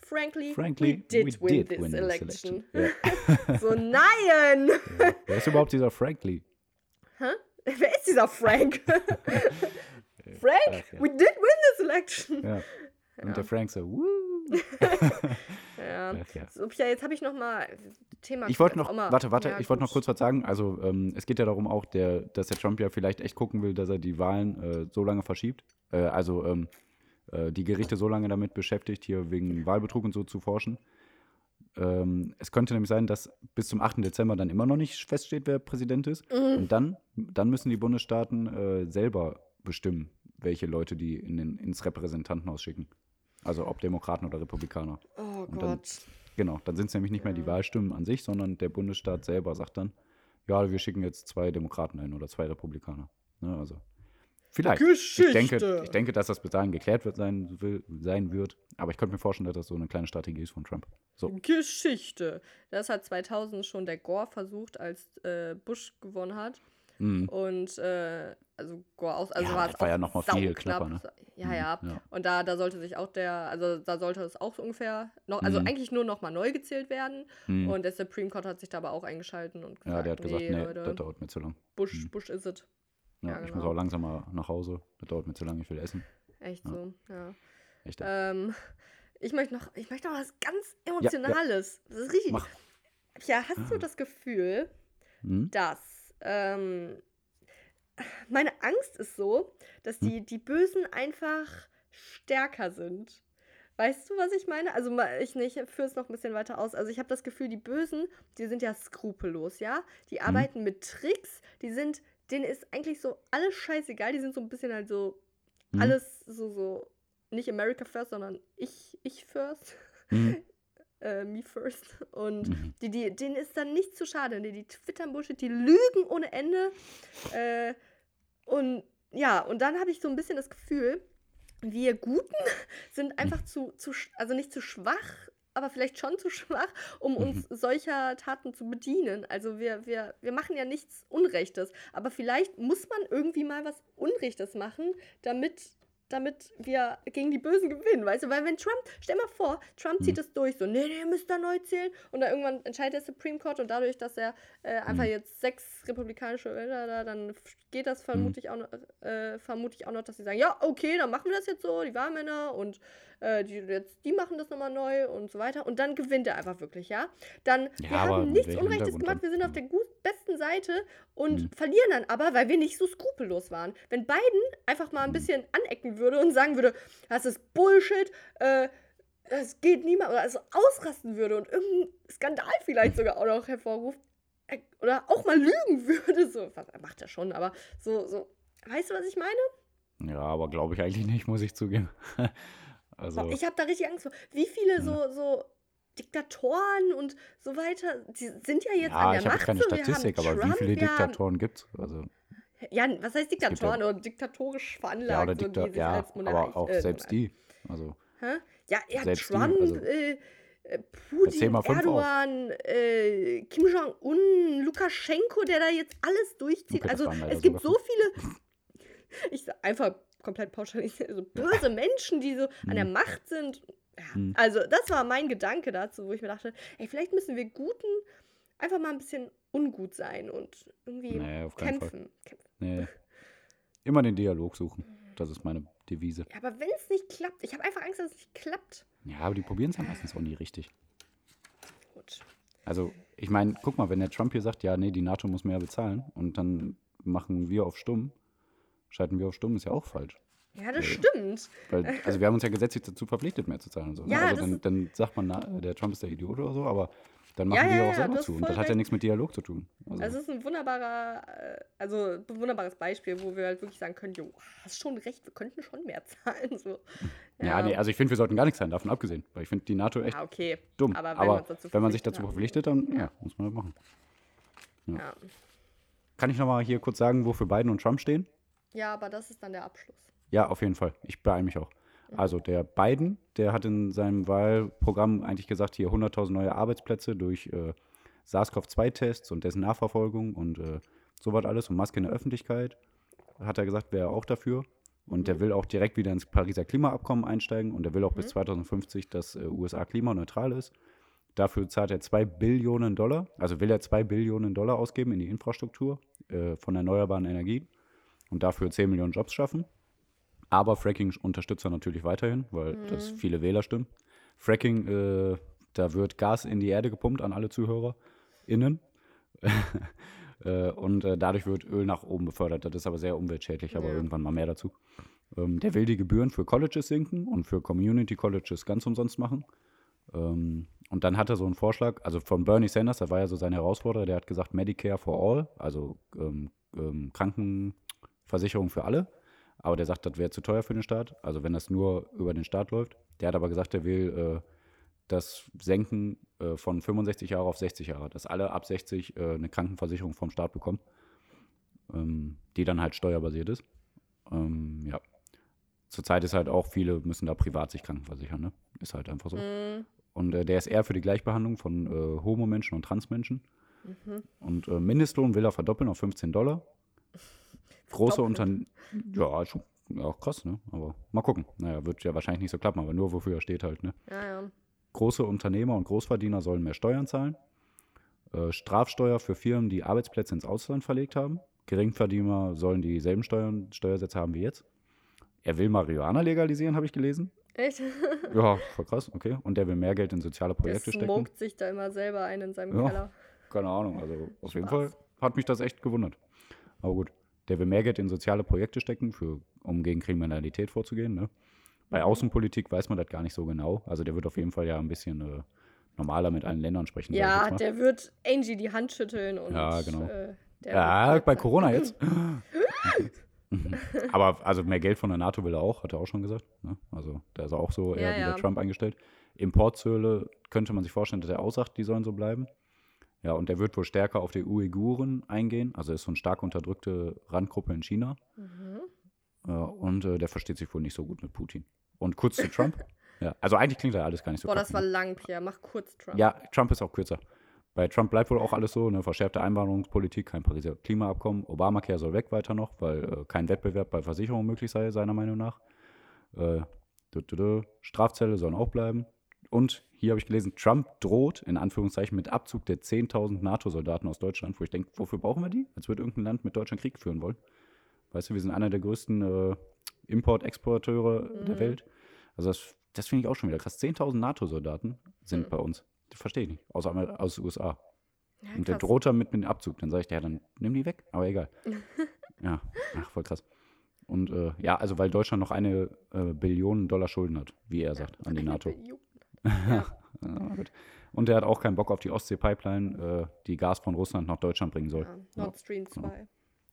Frankly, Frankly, we did, win, this election. Ja. So, nein! Ja. Wer ist überhaupt dieser Frankly? Hä? Wer ist dieser Frank? Frank, Ach, ja. we did win this election. Ja. Und der Frank so, Woo. Ja. Ja. So, Pia, jetzt habe ich noch mal Thema. Ich wollte noch, mal- warte, warte, Ja, ich wollte noch kurz was sagen. Also, ähm, es geht ja darum auch, der, dass der Trump ja vielleicht echt gucken will, dass er die Wahlen äh, so lange verschiebt. Äh, also, ähm, äh, die Gerichte so lange damit beschäftigt, hier wegen Wahlbetrug und so zu forschen. Ähm, es könnte nämlich sein, dass bis zum 8. Dezember dann immer noch nicht feststeht, wer Präsident ist. Mhm. Und dann, dann müssen die Bundesstaaten äh, selber bestimmen, welche Leute die in den, ins Repräsentantenhaus schicken. Also ob Demokraten oder Republikaner. Oh Und dann- Gott. Genau, dann sind es nämlich nicht mehr die Wahlstimmen an sich, sondern der Bundesstaat selber sagt dann, ja, wir schicken jetzt zwei Demokraten ein oder zwei Republikaner. Ne, also vielleicht. Geschichte. Ich denke, ich denke, dass das bis dahin geklärt wird sein, will, sein wird. Aber ich könnte mir vorstellen, dass das so eine kleine Strategie ist von Trump. So. Geschichte. Das hat 2000 schon der Gore versucht, als äh, Bush gewonnen hat. Mhm. Und äh, also Gore aus, also Ja, war das es war ja noch mal viel knapper, ne? Ja, Mhm, ja. ja. Und da, da sollte sich auch der, also da sollte es auch so ungefähr noch, also Mhm. eigentlich nur noch mal neu gezählt werden. Mhm. Und der Supreme Court hat sich da aber auch eingeschalten und gesagt, Ja, der hat gesagt, nee, nee, Leute, das dauert mir zu lang. Bush, Mhm. Bush ist es. Ja, Ja, Ich muss genau. auch langsam mal nach Hause. Das dauert mir zu lange, ich will essen. Echt Ja. so, ja. Echt. Ähm, ich möchte noch, ich möchte noch was ganz. Emotionales. Das ist richtig. Mach. Ja, hast du das Gefühl, Mhm. dass ähm, meine Angst ist so, dass Hm. die, die Bösen einfach stärker sind. Weißt du, was ich meine? Also ich nicht, führe es noch ein bisschen weiter aus. Also ich habe das Gefühl, die Bösen, die sind ja skrupellos, ja? Die Hm. arbeiten mit Tricks, die sind, denen ist eigentlich so alles scheißegal, die sind so ein bisschen halt so, Mhm. alles so, so, nicht America first, sondern ich, ich first. Mhm. äh, me first. Und Mhm. die, die, denen ist dann nichts zu schade. Die, die twittern Bullshit, die lügen ohne Ende. Äh, und ja, und dann habe ich so ein bisschen das Gefühl, wir Guten sind einfach zu, zu, sch- also nicht zu schwach, aber vielleicht schon zu schwach, um uns solcher Taten zu bedienen. Also wir, wir, wir machen ja nichts Unrechtes, aber vielleicht muss man irgendwie mal was Unrechtes machen, damit damit wir gegen die Bösen gewinnen, weißt du? Weil wenn Trump, stell mal vor, Trump zieht es durch, so, nee, nee, ihr müsst da neu zählen und dann irgendwann entscheidet der Supreme Court und dadurch, dass er äh, einfach Mhm. jetzt sechs republikanische Wähler da, dann geht das vermutlich auch noch, äh, vermute ich auch noch, dass sie sagen, ja, okay, dann machen wir das jetzt so, die Wahlmänner und äh, die jetzt, die machen das nochmal neu und so weiter und dann gewinnt er einfach wirklich, ja? Dann, Ja, wir haben nichts Unrechtes gemacht, wir sind auf der gut, besten Seite und Mhm. verlieren dann aber, weil wir nicht so skrupellos waren. Wenn Biden einfach mal ein bisschen anecken würde und sagen würde, das ist Bullshit, äh, es geht niemand, oder also ausrasten würde und irgendeinen Skandal vielleicht sogar auch noch hervorruft, äh, oder auch mal lügen würde, so, was er macht er schon, aber so, so, weißt du, was ich meine? Ja, aber glaube ich eigentlich nicht, muss ich zugeben. also, Ich habe da richtig Angst vor. Wie viele so, so Diktatoren und so weiter, die sind ja jetzt ja, an der ich habe Macht. keine so, wir haben Statistik, aber wie Trump, viele wir haben- Diktatoren gibt es? Also, Ja, was heißt gibt ja- Diktatoren oder diktatorisch veranlagt, ja, oder so, Diktator, sich ja, aber auch äh, selbst die. Also, Hä? Ja, ja Selbst die, Trump, also- äh, äh, Putin. Erdogan, äh, Kim Jong-un, Lukaschenko, der da jetzt alles durchzieht. Okay, also es gibt so viele, ich sag einfach komplett pauschalisiert, so böse Menschen, die so an der Hm. Macht sind. Ja, Hm. Also das war mein Gedanke dazu, wo ich mir dachte, ey, vielleicht müssen wir Guten einfach mal ein bisschen ungut sein und irgendwie Fall. kämpfen. kämpfen. Nee. Immer den Dialog suchen. Das ist meine Devise. Ja, aber wenn es nicht klappt, ich habe einfach Angst, dass es nicht klappt. Ja, aber die probieren es ja meistens auch nie richtig. Gut. Also, ich meine, guck mal, wenn der Trump hier sagt, ja, nee, die NATO muss mehr bezahlen und dann machen wir auf stumm, schalten wir auf stumm, ist ja auch falsch. Ja, das stimmt. Weil, also wir haben uns ja gesetzlich dazu verpflichtet, mehr zu zahlen und so. ne? Ja, also dann, dann sagt man, na, der Trump ist der Idiot oder so, aber dann Ja, machen wir ja, auch ja, selber zu. Und das hat ja nichts mit Dialog zu tun. Also, Also es ist ein wunderbarer, äh, also ein wunderbares Beispiel, wo wir halt wirklich sagen können, jo, hast schon recht, wir könnten schon mehr zahlen. So. ja, nee, also ich finde, wir sollten gar nichts sein, davon abgesehen. Weil ich finde die NATO echt ja, okay. dumm. Aber Aber, wenn dazu wenn man sich dazu verpflichtet, dann ja, muss man das machen. Ja. Kann ich nochmal hier kurz sagen, wofür Biden und Trump stehen? Ja, aber das ist dann der Abschluss. Ja, auf jeden Fall. Ich beeile mich auch. Also der Biden, der hat in seinem Wahlprogramm eigentlich gesagt, hier 100.000 neue Arbeitsplätze durch äh, SARS-CoV-2-Tests und dessen Nachverfolgung und äh, sowas alles und Maske in der Öffentlichkeit. Hat er gesagt, wäre er auch dafür. Und der will auch direkt wieder ins Pariser Klimaabkommen einsteigen und er will auch bis 2050, dass äh, USA klimaneutral ist. Dafür zahlt er 2 Billionen Dollar, also will er 2 Billionen Dollar ausgeben in die Infrastruktur äh, von erneuerbaren Energien und dafür 10 Millionen Jobs schaffen. Aber Fracking unterstützt er natürlich weiterhin, weil das viele Wähler stimmen. Fracking, äh, da wird Gas in die Erde gepumpt an alle ZuhörerInnen. äh, und äh, dadurch wird Öl nach oben befördert. Das ist aber sehr umweltschädlich, aber Ja. irgendwann mal mehr dazu. Ähm, der will die Gebühren für Colleges sinken und für Community Colleges ganz umsonst machen. Ähm, und dann hat er so einen Vorschlag, also von Bernie Sanders, das war ja so sein Herausforderer, der hat gesagt Medicare for all, also ähm, ähm, Krankenversicherung für alle. Aber der sagt, das wäre zu teuer für den Staat, also wenn das nur über den Staat läuft. Der hat aber gesagt, er will äh, das senken äh, von 65 Jahre auf 60 Jahre, dass alle ab 60 äh, eine Krankenversicherung vom Staat bekommen, ähm, die dann halt steuerbasiert ist. Ähm, ja. Zurzeit ist halt auch, viele müssen da privat sich krankenversichern, ne? Ist halt einfach so. Mhm. Und äh, der ist eher für die Gleichbehandlung von äh, Homo-Menschen und Transmenschen. Mhm. Und äh, Mindestlohn will er verdoppeln auf 15 Dollar. Große. Unternehmen. Ja, schon ja, auch krass, ne? Aber mal gucken. Naja, wird ja wahrscheinlich nicht so klappen, aber nur wofür er steht halt, ne? Ja, ja. Große Unternehmer und Großverdiener sollen mehr Steuern zahlen. Äh, Strafsteuer für Firmen, die Arbeitsplätze ins Ausland verlegt haben. Geringverdiener sollen dieselben Steuern, Steuersätze haben wie jetzt. Er will Marihuana legalisieren, habe ich gelesen. Echt? Ja, voll krass, okay. Und der will mehr Geld in soziale Der Projekte stecken. smoked sich da immer selber ein in seinem Ja. Keller. Keine Ahnung, also auf jeden Spaß. Fall hat mich das echt gewundert. Aber gut, der will mehr Geld in soziale Projekte stecken, für, um gegen Kriminalität vorzugehen. Ne? Bei Mhm. Außenpolitik weiß man das gar nicht so genau. Also der wird auf jeden Fall ja ein bisschen äh, normaler mit allen Ländern sprechen. Ja, der wird Angie die Hand schütteln und. Ja, genau. Äh, ja, bei Corona jetzt. Aber also mehr Geld von der NATO will er auch, hat er auch schon gesagt. Ne? Also da ist er auch so eher Ja, wie ja. der Trump eingestellt. Importzölle könnte man sich vorstellen, dass er auch sagt, die sollen so bleiben. Ja, und der wird wohl stärker auf die Uiguren eingehen. Also ist so eine stark unterdrückte Randgruppe in China. Mhm. Äh, und äh, der versteht sich wohl nicht so gut mit Putin. Und kurz zu Trump. ja, also eigentlich klingt ja alles gar nicht so Boah, das war ne? lang, Pierre. Mach kurz, Trump. Ja, Trump ist auch kürzer. Bei Trump bleibt wohl auch alles so, eine verschärfte Einwanderungspolitik, kein Pariser Klimaabkommen. Obamacare soll weg weiter noch, weil äh, kein Wettbewerb bei Versicherungen möglich sei, seiner Meinung nach. Äh, dü, dü, dü. Strafzelle sollen auch bleiben. Und hier habe ich gelesen, Trump droht, in Anführungszeichen, mit Abzug der 10.000 NATO-Soldaten aus Deutschland, wo ich denke, wofür brauchen wir die? Als würde irgendein Land mit Deutschland Krieg führen wollen. Weißt du, wir sind einer der größten äh, Import-Exporteure der Welt. Also das, das finde ich auch schon wieder krass. 10.000 NATO-Soldaten sind bei uns. Das verstehe ich nicht. Aus, aus den USA. Ja, Und der droht damit mit dem Abzug. Dann sage ich, ja, dann nimm die weg. Aber egal. ja, ach, voll krass. Und äh, ja, also weil Deutschland noch eine äh, Billion Dollar Schulden hat, wie er sagt, an die NATO. Billion. Ja, gut. Und er hat auch keinen Bock auf die Ostsee-Pipeline, äh, die Gas von Russland nach Deutschland bringen soll. Ja, Nord Stream 2.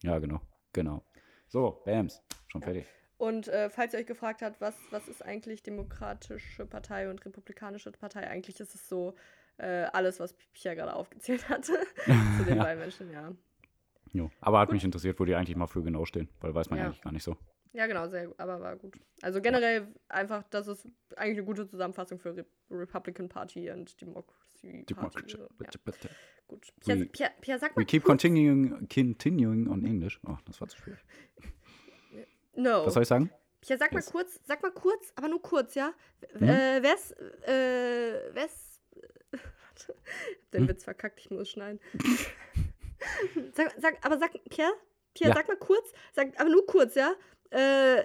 Ja, genau. Genau. So, Bams. Schon fertig. Und äh, falls ihr euch gefragt habt, was, was ist eigentlich Demokratische Partei und Republikanische Partei, eigentlich ist es so äh, alles, was Pia gerade aufgezählt hatte. zu den Ja. beiden Menschen, ja. Jo. Aber hat mich interessiert, wo die eigentlich mal für genau stehen, weil weiß man Ja. eigentlich gar nicht so. Ja, genau, sehr gut, aber war gut. Also generell einfach, das ist eigentlich eine gute Zusammenfassung für Re Republican Party und Democracy Party. Democracy. So, ja, gut. We- Pia, Pia, Pia, sag mal We keep continuing, continuing on English. Oh, das war zu schwierig. No. Was soll ich sagen? Pia, sag Yes. mal kurz, sag mal kurz, aber nur kurz, ja? Hm? Äh, wer's, äh, wer's, warte, den Hm? Witz verkackt, ich muss schneiden. sag, sag, aber sag, Pierre, Pierre, Ja. sag mal kurz, sag, aber nur kurz, ja? Äh,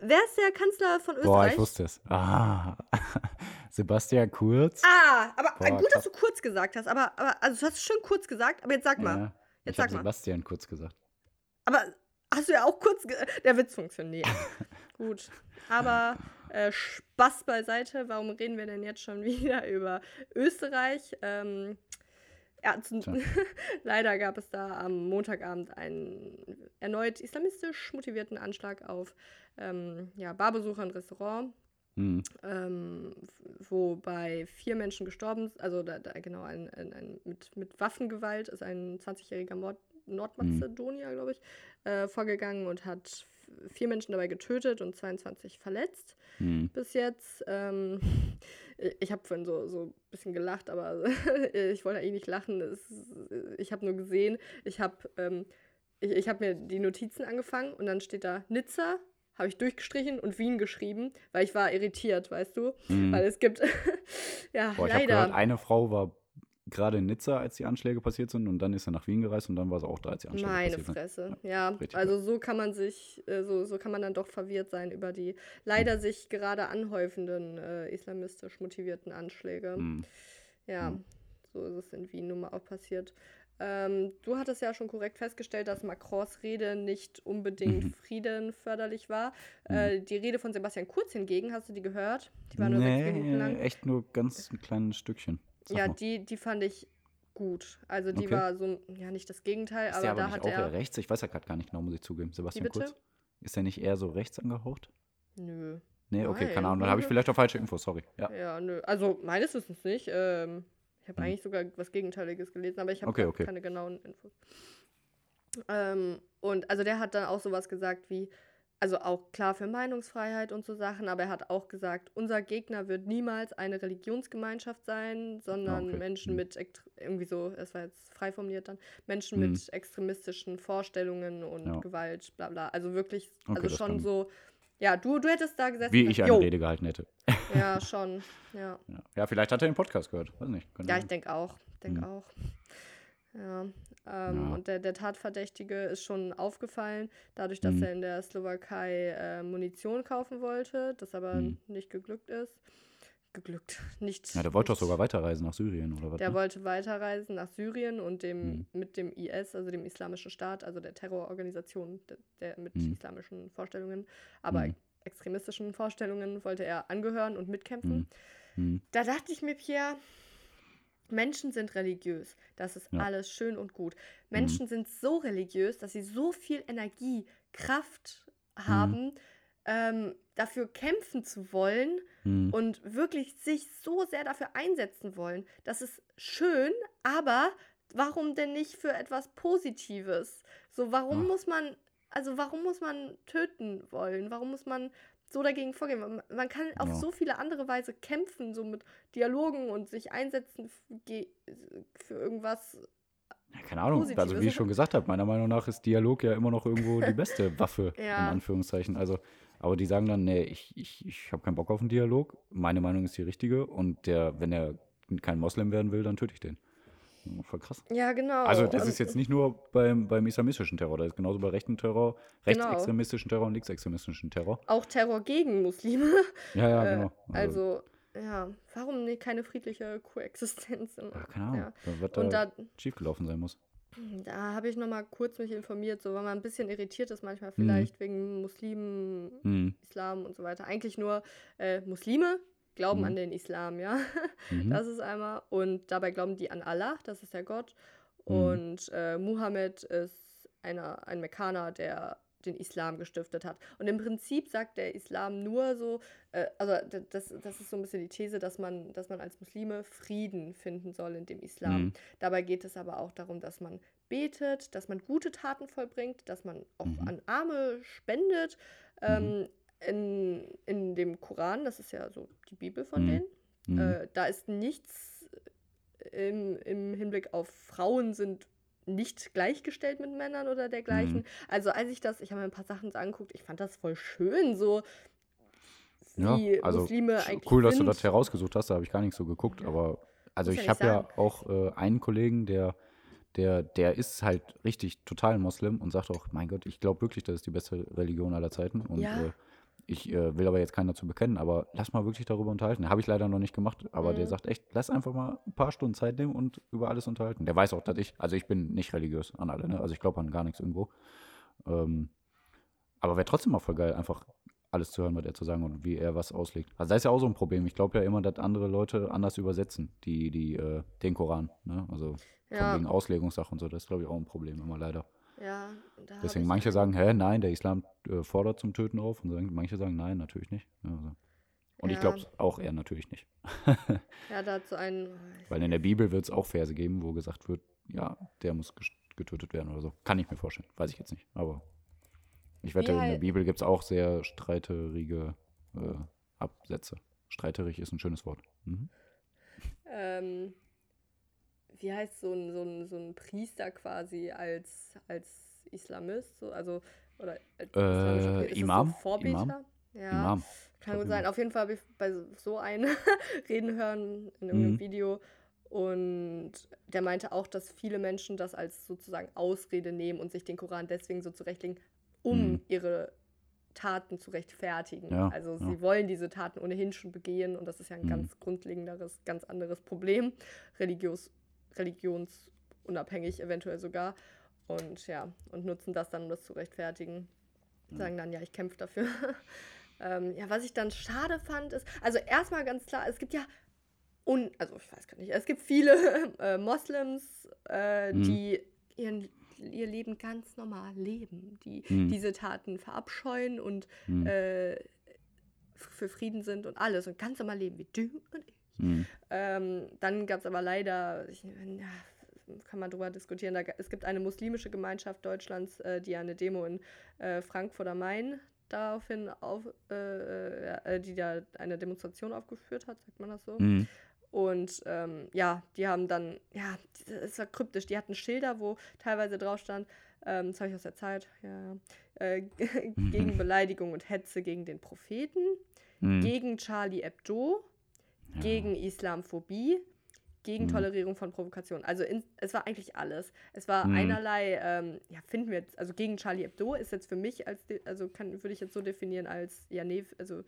wer ist der Kanzler von Österreich? Boah, ich wusste es. Ah, Sebastian Kurz. Ah, aber Boah, gut, dass du kurz gesagt hast. Aber, aber also du hast es schön kurz gesagt, aber jetzt sag mal. Ja, Jetzt ich sag habe mal. Sebastian Kurz gesagt. Aber hast du ja auch kurz. Der Witz funktioniert. Gut. Aber äh, Spaß beiseite. Warum reden wir denn jetzt schon wieder über Österreich? Ähm, ja, leider gab es da am Montagabend einen erneut islamistisch motivierten Anschlag auf ähm, ja, Barbesucher und Restaurant Hm. ähm, wobei vier Menschen gestorben sind, also da, da genau ein, ein, ein mit, mit Waffengewalt ist ein 20-jähriger Mord Nordmazedonier, glaube ich, äh, vorgegangen und hat vier Menschen dabei getötet und 22 verletzt Hm. bis jetzt. Ähm, ich habe vorhin so, so ein bisschen gelacht, aber ich wollte eigentlich nicht lachen. Es, ich habe nur gesehen, ich habe ähm, ich, ich hab mir die Notizen angefangen und dann steht da Nizza, habe ich durchgestrichen und Wien geschrieben, weil ich war irritiert, weißt du? Hm. Weil es gibt, ja, Boah, ich leider. gehört, eine Frau war gerade in Nizza, als die Anschläge passiert sind, und dann ist sie nach Wien gereist und dann war es auch da, als die Anschläge Meine passiert sind. Fresse. Ja, richtig also so kann man sich, äh, so, so kann man dann doch verwirrt sein über die leider Hm. sich gerade anhäufenden äh, islamistisch motivierten Anschläge. Hm. Ja, Hm. so ist es in Wien nun mal auch passiert. Ähm, du hattest ja schon korrekt festgestellt, dass Macrons Rede nicht unbedingt Mhm. friedenförderlich war. Äh, die Rede von Sebastian Kurz hingegen, hast du die gehört? Die war nur nee, sechs Minuten lang. echt nur ganz ein kleines Stückchen. Sag Ja, mal. die, die fand ich gut. Also die Okay. war so, ja nicht das Gegenteil, ist aber der aber da hat auch er. rechts? Ich weiß ja gerade gar nicht genau, muss ich zugeben. Sebastian? Kurz. Ist er nicht eher so rechts angehaucht? Nö. Nee, okay, Nein. keine Ahnung. Dann habe ich vielleicht auch falsche Infos, sorry. Ja. Ja, nö. Also meines Wissens nicht. Ähm, ich habe Mhm. eigentlich sogar was Gegenteiliges gelesen, aber ich habe Okay, okay. keine genauen Infos. Ähm, und also der hat dann auch sowas gesagt wie, also auch klar für Meinungsfreiheit und so Sachen, aber er hat auch gesagt, unser Gegner wird niemals eine Religionsgemeinschaft sein, sondern okay. Menschen Mhm. mit, irgendwie so, das war jetzt frei formuliert dann, Menschen Mhm. mit extremistischen Vorstellungen und Ja. Gewalt, bla bla. Also wirklich, Okay, also schon so, ja, du, du hättest da gesessen Wie ich eine "Jo." Rede gehalten hätte. Ja, schon, ja. Ja. vielleicht hat er den Podcast gehört. Weiß nicht. Könnte Ja, ich denke auch. Denke Mhm. auch. Ja. Ähm, Ja. Und der, der Tatverdächtige ist schon aufgefallen, dadurch, dass Mhm. er in der Slowakei äh, Munition kaufen wollte, das aber Mhm. nicht geglückt ist. Geglückt, nicht. ja, der wollte doch sogar weiterreisen nach Syrien oder was? Der ne? wollte weiterreisen nach Syrien und dem, Mhm. mit dem IS, also dem Islamischen Staat, also der Terrororganisation der, der mit Mhm. islamischen Vorstellungen, aber Mhm. extremistischen Vorstellungen, wollte er angehören und mitkämpfen. Mhm. Da dachte ich mir, Pierre, Menschen sind religiös. Das ist Ja. alles schön und gut. Menschen sind so religiös, dass sie so viel Energie, Kraft haben, ähm, dafür kämpfen zu wollen Mhm. und wirklich sich so sehr dafür einsetzen wollen. Das ist schön, aber warum denn nicht für etwas Positives? So, warum Ach. muss man, also warum muss man töten wollen? Warum muss man so dagegen vorgehen? Man, man kann auf Ja. so viele andere Weise kämpfen, so mit Dialogen und sich einsetzen für irgendwas. Ja, keine Ahnung. Also Positives. wie ich schon gesagt habe, meiner Meinung nach ist Dialog ja immer noch irgendwo die beste Waffe, Ja. in Anführungszeichen. Also, aber die sagen dann, nee, ich, ich, ich habe keinen Bock auf einen Dialog. Meine Meinung ist die richtige. Und der, wenn er kein Moslem werden will, dann töte ich den. Ja, Voll krass. Ja, genau. Also das Und- ist jetzt nicht nur beim, beim islamistischen Terror, das ist genauso bei rechten Terror, Genau. rechtsextremistischen Terror und linksextremistischen Terror. auch Terror gegen Muslime. Ja, ja, Äh, genau. Also, ja, warum nicht keine friedliche Koexistenz? Im, ja, keine Ahnung, ja. da wird Und da da, schiefgelaufen sein muss. da habe ich noch mal kurz mich informiert, so weil man ein bisschen irritiert ist Mhm. manchmal vielleicht wegen Muslimen, Hm. Islam und so weiter. Eigentlich nur äh, Muslime glauben Mhm. an den Islam, ja. Mhm. Das ist einmal. Und dabei glauben die an Allah, das ist der Gott. Mhm. Und äh, Muhammad ist einer, ein Mekkaner, der den Islam gestiftet hat. Und im Prinzip sagt der Islam nur so, äh, also das, das ist so ein bisschen die These, dass man, dass man als Muslime Frieden finden soll in dem Islam. Mhm. Dabei geht es aber auch darum, dass man betet, dass man gute Taten vollbringt, dass man auch Mhm. an Arme spendet. Ähm, in, in dem Koran, das ist ja so die Bibel von Mhm. denen, Mhm. äh, da ist nichts im, im Hinblick auf Frauen sind nicht gleichgestellt mit Männern oder dergleichen. Mhm. Also als ich das, ich habe mir ein paar Sachen so angeguckt, ich fand das voll schön, so ja, wie also Muslime eigentlich cool, dass du das herausgesucht hast, da habe ich gar nicht so geguckt, aber also ja ich nicht habe ja auch äh, einen Kollegen, der, der, der ist halt richtig total Moslem und sagt auch, mein Gott, ich glaube wirklich, das ist die beste Religion aller Zeiten. Und Ja. äh, ich äh, will aber jetzt keinen dazu bekennen, aber lass mal wirklich darüber unterhalten. Habe ich leider noch nicht gemacht, aber der Mhm. sagt echt, lass einfach mal ein paar Stunden Zeit nehmen und über alles unterhalten. Der weiß auch, dass ich, also ich bin nicht religiös an alle, ne? also ich glaube an gar nichts irgendwo. Ähm, aber wäre trotzdem mal voll geil, einfach alles zu hören, was er zu sagen und wie er was auslegt. Also das ist ja auch so ein Problem. Ich glaube ja immer, dass andere Leute anders übersetzen, die, die, äh, den Koran. Ne? Also von Ja. wegen Auslegungssachen und so, das ist, glaube ich, auch ein Problem immer leider. Ja, Deswegen ich manche sagen, hä, nein, der Islam äh, fordert zum Töten auf und manche sagen, nein, natürlich nicht. Ja, also. Und ich Ja. glaube es auch eher natürlich nicht. Ja, dazu einen. Weil in der Bibel wird es auch Verse geben, wo gesagt wird, ja, der muss getötet werden oder so. Kann ich mir vorstellen. Weiß ich jetzt nicht. Aber ich wette, in der Bibel gibt es auch sehr streiterige äh, Absätze. Streiterig ist ein schönes Wort. Mhm. ähm, wie heißt so ein, so ein, so ein Priester quasi als, als Islamist? So, also, oder? Ist das Imam? So Vorbeter? Imam? Ja, Imam. kann gut sein. Auf jeden Fall habe ich bei so einem reden hören in irgendeinem Mhm. Video. Und der meinte auch, dass viele Menschen das als sozusagen Ausrede nehmen und sich den Koran deswegen so zurechtlegen, um Mhm. ihre Taten zu rechtfertigen. Ja, also ja. sie wollen diese Taten ohnehin schon begehen und das ist ja ein Mhm. ganz grundlegenderes, ganz anderes Problem. Religios, religionsunabhängig eventuell sogar. Und ja, und nutzen das dann, um das zu rechtfertigen. Sagen dann, ja, ich kämpfe dafür. ähm, ja, was ich dann schade fand, ist, also erstmal ganz klar, es gibt ja, un, also ich weiß gar nicht, es gibt viele äh, Moslems, äh, Mhm. die ihren, ihr Leben ganz normal leben, die Mhm. diese Taten verabscheuen und Mhm. äh, für Frieden sind und alles und ganz normal leben wie du und ich. Mhm. Ähm, dann gab es aber leider, ich, ja, kann man drüber diskutieren, da, es gibt eine muslimische Gemeinschaft Deutschlands, äh, die eine Demo in äh, Frankfurt am Main daraufhin auf, äh, ja, äh, die da eine Demonstration aufgeführt hat, sagt man das so. Mhm. Und ähm, ja, die haben dann, ja, es war kryptisch, die hatten Schilder, wo teilweise drauf stand, ähm, das habe ich aus der Zeit, ja, äh, gegen Beleidigung und Hetze gegen den Propheten, Mhm. gegen Charlie Hebdo, Ja. gegen Islamophobie, gegen Mhm. Tolerierung von Provokation. Also in, es war eigentlich alles. Es war Mhm. einerlei, ähm, ja, finden wir jetzt, also gegen Charlie Hebdo ist jetzt für mich als, also kann, würde ich jetzt so definieren als, ja, nee, also,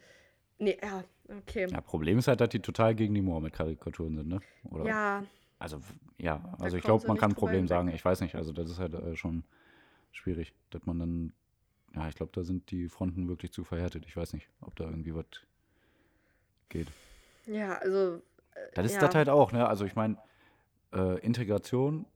nee, ja, okay. Ja, Problem ist halt, dass die total gegen die Mohammed-Karikaturen sind, ne? Oder? Ja, Also, ja, Da also ich kommen glaube, man kann drüber Problem sagen. Ich weiß nicht, also das ist halt äh, schon schwierig, dass man dann, ja, ich glaube, da sind die Fronten wirklich zu verhärtet. Ich weiß nicht, ob da irgendwie was geht. Ja, also, Das ist ja. das halt auch, ne? Also ich meine, äh, Integration,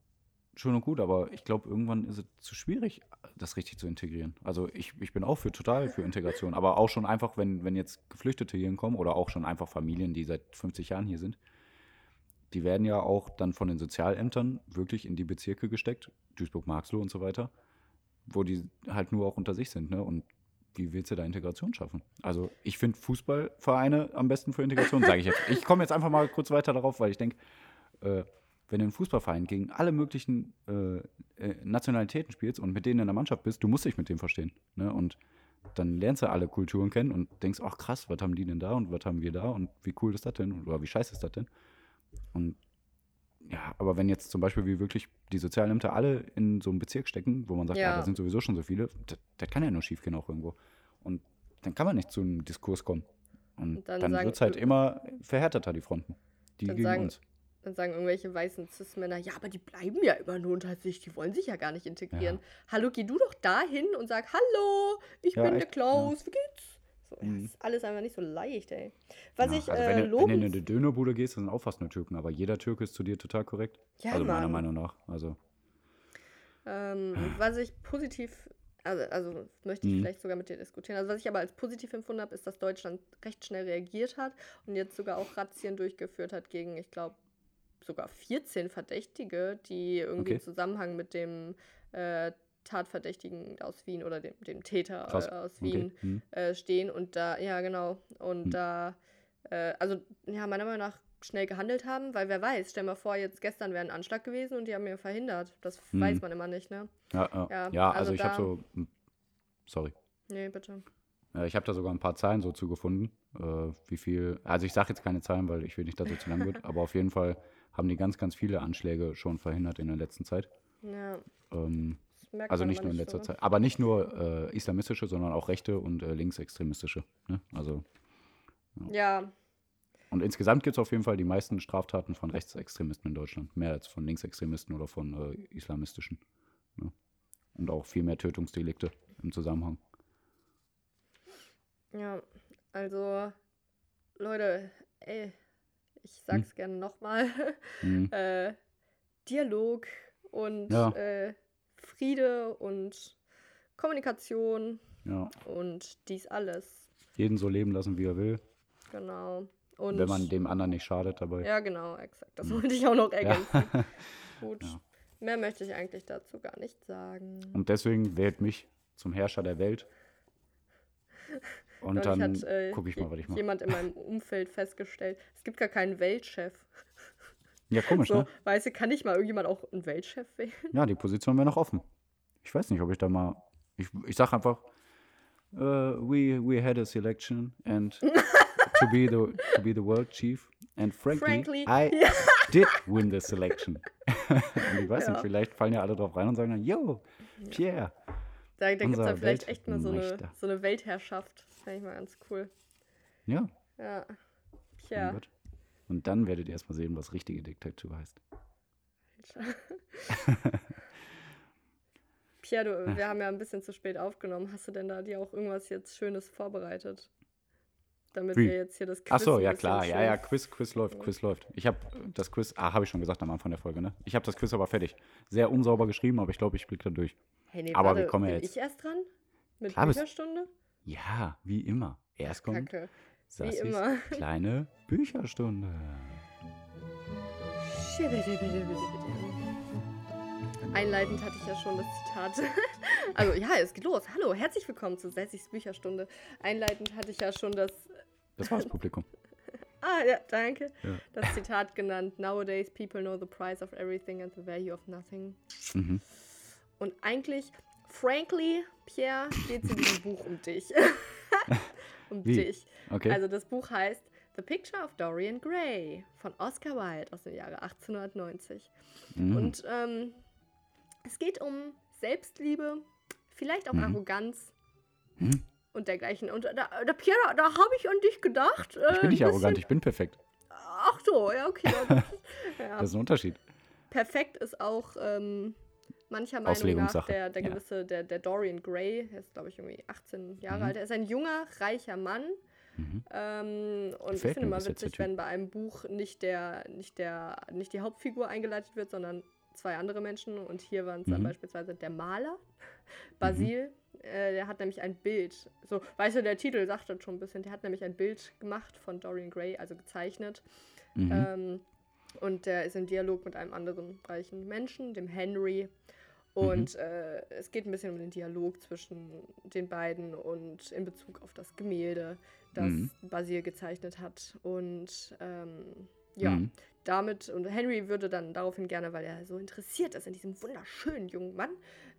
schön und gut, aber ich glaube, irgendwann ist es zu schwierig, das richtig zu integrieren. Also ich, ich bin auch für total für Integration, aber auch schon einfach, wenn, wenn jetzt Geflüchtete hier hinkommen oder auch schon einfach Familien, die seit 50 Jahren hier sind, die werden ja auch dann von den Sozialämtern wirklich in die Bezirke gesteckt, Duisburg, Marxloh und so weiter, wo die halt nur auch unter sich sind, ne? Und wie willst du da Integration schaffen? Also ich finde Fußballvereine am besten für Integration, sage ich jetzt. Ich komme jetzt einfach mal kurz weiter darauf, weil ich denke, äh, wenn du einen Fußballverein gegen alle möglichen äh, äh, Nationalitäten spielst und mit denen in der Mannschaft bist, du musst dich mit denen verstehen. Ne? Und dann lernst du alle Kulturen kennen und denkst, ach krass, was haben die denn da und was haben wir da und wie cool ist das denn oder wie scheiße ist das denn? Und ja, aber wenn jetzt zum Beispiel wie wirklich die Sozialämter alle in so einem Bezirk stecken, wo man sagt, ja, Ja. da sind sowieso schon so viele, das, das kann ja nur schief gehen auch irgendwo. Und dann kann man nicht zu einem Diskurs kommen. Und Und dann dann, wird es halt immer verhärteter, die Fronten. Die gegen sagen- uns. Dann sagen irgendwelche weißen Cis-Männer, ja, aber die bleiben ja immer nur unter sich, die wollen sich ja gar nicht integrieren. Hallo, geh du doch dahin und sag, hallo, ich Ja, bin der echt, Klaus, wie geht's? So, Mhm. ist alles einfach nicht so leicht, ey. Was Ja, ich also äh, wenn, du, wenn du in eine Dönerbude gehst, dann sind auch fast nur Türken, aber jeder Türke ist zu dir total korrekt. Ja, also meiner Mann. Meinung nach. Also, Ähm, was ich positiv, also, also möchte ich Mhm. vielleicht sogar mit dir diskutieren. Also was ich aber als positiv empfunden habe, ist, dass Deutschland recht schnell reagiert hat und jetzt sogar auch Razzien durchgeführt hat gegen, ich glaube, sogar 14 Verdächtige, die irgendwie Okay. im Zusammenhang mit dem äh, Tatverdächtigen aus Wien oder dem, dem Täter Krass. äh, aus okay. Wien Hm. äh, stehen und da, ja genau, und Hm. da, äh, also ja, meiner Meinung nach schnell gehandelt haben, weil wer weiß, stell mal vor, jetzt gestern wäre ein Anschlag gewesen und die haben ihn verhindert. Das Hm. weiß man immer nicht, ne? Ja, ja. Ja, ja, also also ich habe so. hm, Sorry. Nee, bitte. Ich habe da sogar ein paar Zahlen so zugefunden, äh, wie viel, also ich sage jetzt keine Zahlen, weil ich will nicht, dass es zu lang wird, aber auf jeden Fall haben die ganz, ganz viele Anschläge schon verhindert in der letzten Zeit. Ja, Ähm, merkt also nicht nur in letzter ne? Zeit. Aber nicht nur äh, islamistische, sondern auch rechte und äh, linksextremistische. Ne? Also, Ja, und insgesamt gibt es auf jeden Fall die meisten Straftaten von Rechtsextremisten in Deutschland. Mehr als von Linksextremisten oder von äh, islamistischen. Ne? Und auch viel mehr Tötungsdelikte im Zusammenhang. ja. Also, Leute, ey, ich Hm. sag's gerne nochmal. Mhm. äh, Dialog und Ja. äh, Friede und Kommunikation Ja. und dies alles. Jeden so leben lassen, wie er will, Genau. Und wenn man dem anderen nicht schadet dabei. Ja, genau, exakt. Das wollte ich auch noch ergänzen. Gut. Ja. Mehr möchte ich eigentlich dazu gar nicht sagen. Und deswegen wählt mich zum Herrscher der Welt. Und Neulich dann hat, äh, gucke ich mal, was ich mache. jemand in meinem Umfeld festgestellt, es gibt gar keinen Weltchef. Ja, komisch, So, ne? weißt du, kann nicht mal irgendjemand auch einen Weltchef wählen? Ja, die Position wäre noch offen. Ich weiß nicht, ob ich da mal. Ich, ich sag einfach, äh, we, we had a selection and to be the to be the world chief. And frankly, Frankly, I ja. did win the selection. und ich weiß Ja. nicht, vielleicht fallen ja alle drauf rein und sagen dann, yo, Pierre. Da, da gibt es dann vielleicht echt mal so eine, so eine Weltherrschaft. Das fände ich mal ganz cool. Ja, Ja. Gott. Und dann werdet ihr erstmal sehen, was richtige Diktatur heißt. Pierre, du, wir haben ja ein bisschen zu spät aufgenommen. Hast du denn da dir auch irgendwas jetzt Schönes vorbereitet? Damit Wie? wir jetzt hier das Quiz Ach so, ein ja klar, ja, ja, Quiz, Quiz läuft, Quiz läuft. Ich habe das Quiz, ah, habe ich schon gesagt am Anfang der Folge, ne? Ich habe das Quiz aber fertig. Sehr unsauber geschrieben, aber ich glaube, ich blick da durch. Hey, nee, Aber warte, wir kommen ja bin jetzt- ich erst dran? Mit Klar Bücherstunde? Ja, wie immer. Erst kommt Kacke. Sassis immer. kleine Bücherstunde. Einleitend hatte ich ja schon das Zitat. Also ja, es geht los. Hallo, herzlich willkommen zu Sessis Bücherstunde. Einleitend hatte ich ja schon das. Das war das Publikum. Ah, ja, danke. Ja. Das Zitat genannt. Nowadays people know the price of everything and the value of nothing. Mhm. Und eigentlich, frankly, Pierre, geht es in diesem Buch um dich. Um Wie? dich. Okay. Also das Buch heißt The Picture of Dorian Gray von Oscar Wilde aus dem Jahre 1890. Mhm. Und ähm, es geht um Selbstliebe, vielleicht auch Mhm. Arroganz Mhm. und dergleichen. Und da, da Pierre, da habe ich an dich gedacht. ich bin nicht äh, arrogant, ich bin perfekt. Ach so, ja, okay. das- ja. Das ist ein Unterschied. Perfekt ist auch ähm, mancher Meinung nach der, der ja. gewisse, der, der Dorian Gray, der ist glaube ich irgendwie 18 Jahre Mhm. alt, er ist ein junger, reicher Mann. Mhm. Ähm, und ich Gefällt finde bis jetzt der witzig, wenn bei einem Buch nicht der, nicht der, nicht die Hauptfigur eingeleitet wird, sondern zwei andere Menschen. Und hier waren es dann Mhm. beispielsweise der Maler, Basil. Äh, der hat nämlich ein Bild. So, weißt du, der Titel sagt das schon ein bisschen. Der hat nämlich ein Bild gemacht von Dorian Gray, also gezeichnet. Mhm. Ähm, und der ist im Dialog mit einem anderen reichen Menschen, dem Henry. Und äh, es geht ein bisschen um den Dialog zwischen den beiden und in Bezug auf das Gemälde, das Mhm. Basil gezeichnet hat. Und ähm, ja, Mhm. damit, und Henry würde dann daraufhin gerne, weil er so interessiert ist in diesem wunderschönen jungen Mann,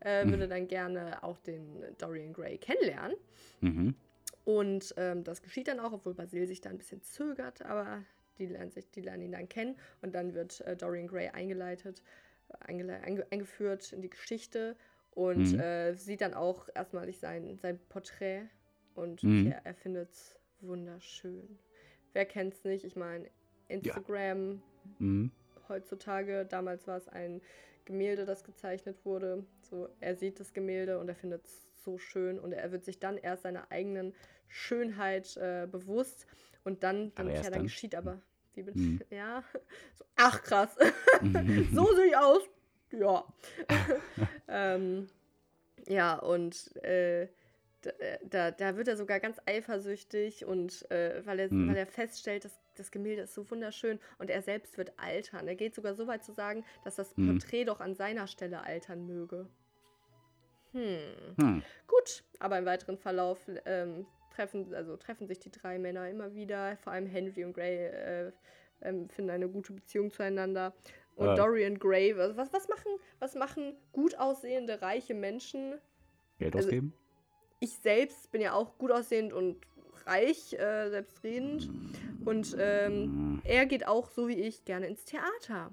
äh, Mhm. würde dann gerne auch den Dorian Gray kennenlernen. Mhm. Und ähm, das geschieht dann auch, obwohl Basil sich da ein bisschen zögert, aber die lernen, sich, die lernen ihn dann kennen und dann wird äh, Dorian Gray eingeleitet, eingele einge eingeführt in die Geschichte und Mhm. äh, sieht dann auch erstmalig sein, sein Porträt und Mhm. er, er findet es wunderschön. Wer kennt's nicht? Ich meine, Instagram Mhm. heutzutage, damals war es ein Gemälde, das gezeichnet wurde. So, er sieht das Gemälde und er findet es so schön und er wird sich dann erst seiner eigenen Schönheit äh, bewusst und dann, Aber ja, dann dann? geschieht aber, wie bin Mhm. ja, so, ach krass, so sehe ich aus, ja. ähm, ja, und äh, da, da, da wird er sogar ganz eifersüchtig und äh, weil, er, Mhm. weil er feststellt, dass das Gemälde ist so wunderschön und er selbst wird altern. Er geht sogar so weit zu sagen, dass das Mhm. Porträt doch an seiner Stelle altern möge. Hm. Hm. Gut, aber im weiteren Verlauf ähm, treffen, also treffen sich die drei Männer immer wieder. Vor allem Henry und Gray äh, ähm, finden eine gute Beziehung zueinander. Und Ja. Dorian Gray, was, was, was, machen, was machen gut aussehende, reiche Menschen? Geld Also- ausgeben? Ich selbst bin ja auch gut aussehend und reich, äh, selbstredend. Und ähm, er geht auch, so wie ich, gerne ins Theater.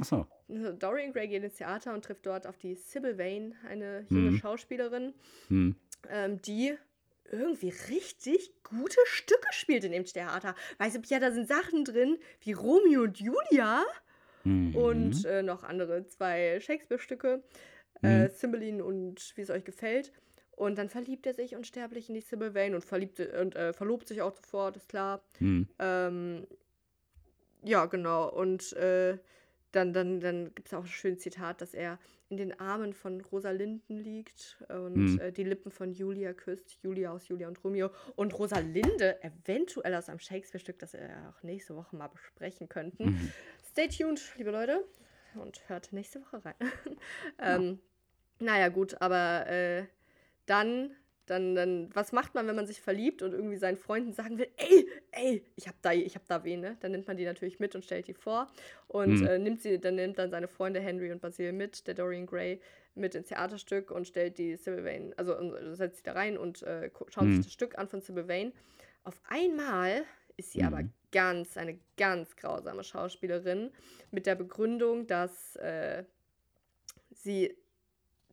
Achso. Also Dorian Gray geht ins Theater und trifft dort auf die Sybil Vane, eine junge Mhm. Schauspielerin, Hm. ähm, die irgendwie richtig gute Stücke spielt in dem Theater. Weißt du, ja, da sind Sachen drin wie Romeo und Julia Mhm. und äh, noch andere zwei Shakespeare-Stücke, äh, Cymbeline und wie es euch gefällt. Und dann verliebt er sich unsterblich in die Sybil Vane und, verliebt, und äh, verlobt sich auch sofort, ist klar. Hm. Ähm, ja, genau. Und äh, dann, dann, dann gibt es auch ein schönes Zitat, dass er in den Armen von Rosalinden liegt und Mhm. äh, die Lippen von Julia küsst. Julia aus Julia und Romeo. Und Rosalinde eventuell aus einem Shakespeare-Stück, das wir auch nächste Woche mal besprechen könnten. Mhm. Stay tuned, liebe Leute. Und hört nächste Woche rein. ähm, naja, gut, aber äh, dann, dann, dann, was macht man, wenn man sich verliebt und irgendwie seinen Freunden sagen will, ey, ey, ich hab da, ich hab da wen, ne? Dann nimmt man die natürlich mit und stellt die vor und Mhm. äh, nimmt sie, dann nimmt dann seine Freunde Henry und Basil mit, der Dorian Gray, mit ins Theaterstück und stellt die Sybil Vane, also äh, setzt sie da rein und äh, schaut Mhm. sich das Stück an von Sybil Vane. Auf einmal ist sie aber Mhm. ganz, eine ganz grausame Schauspielerin mit der Begründung, dass äh, sie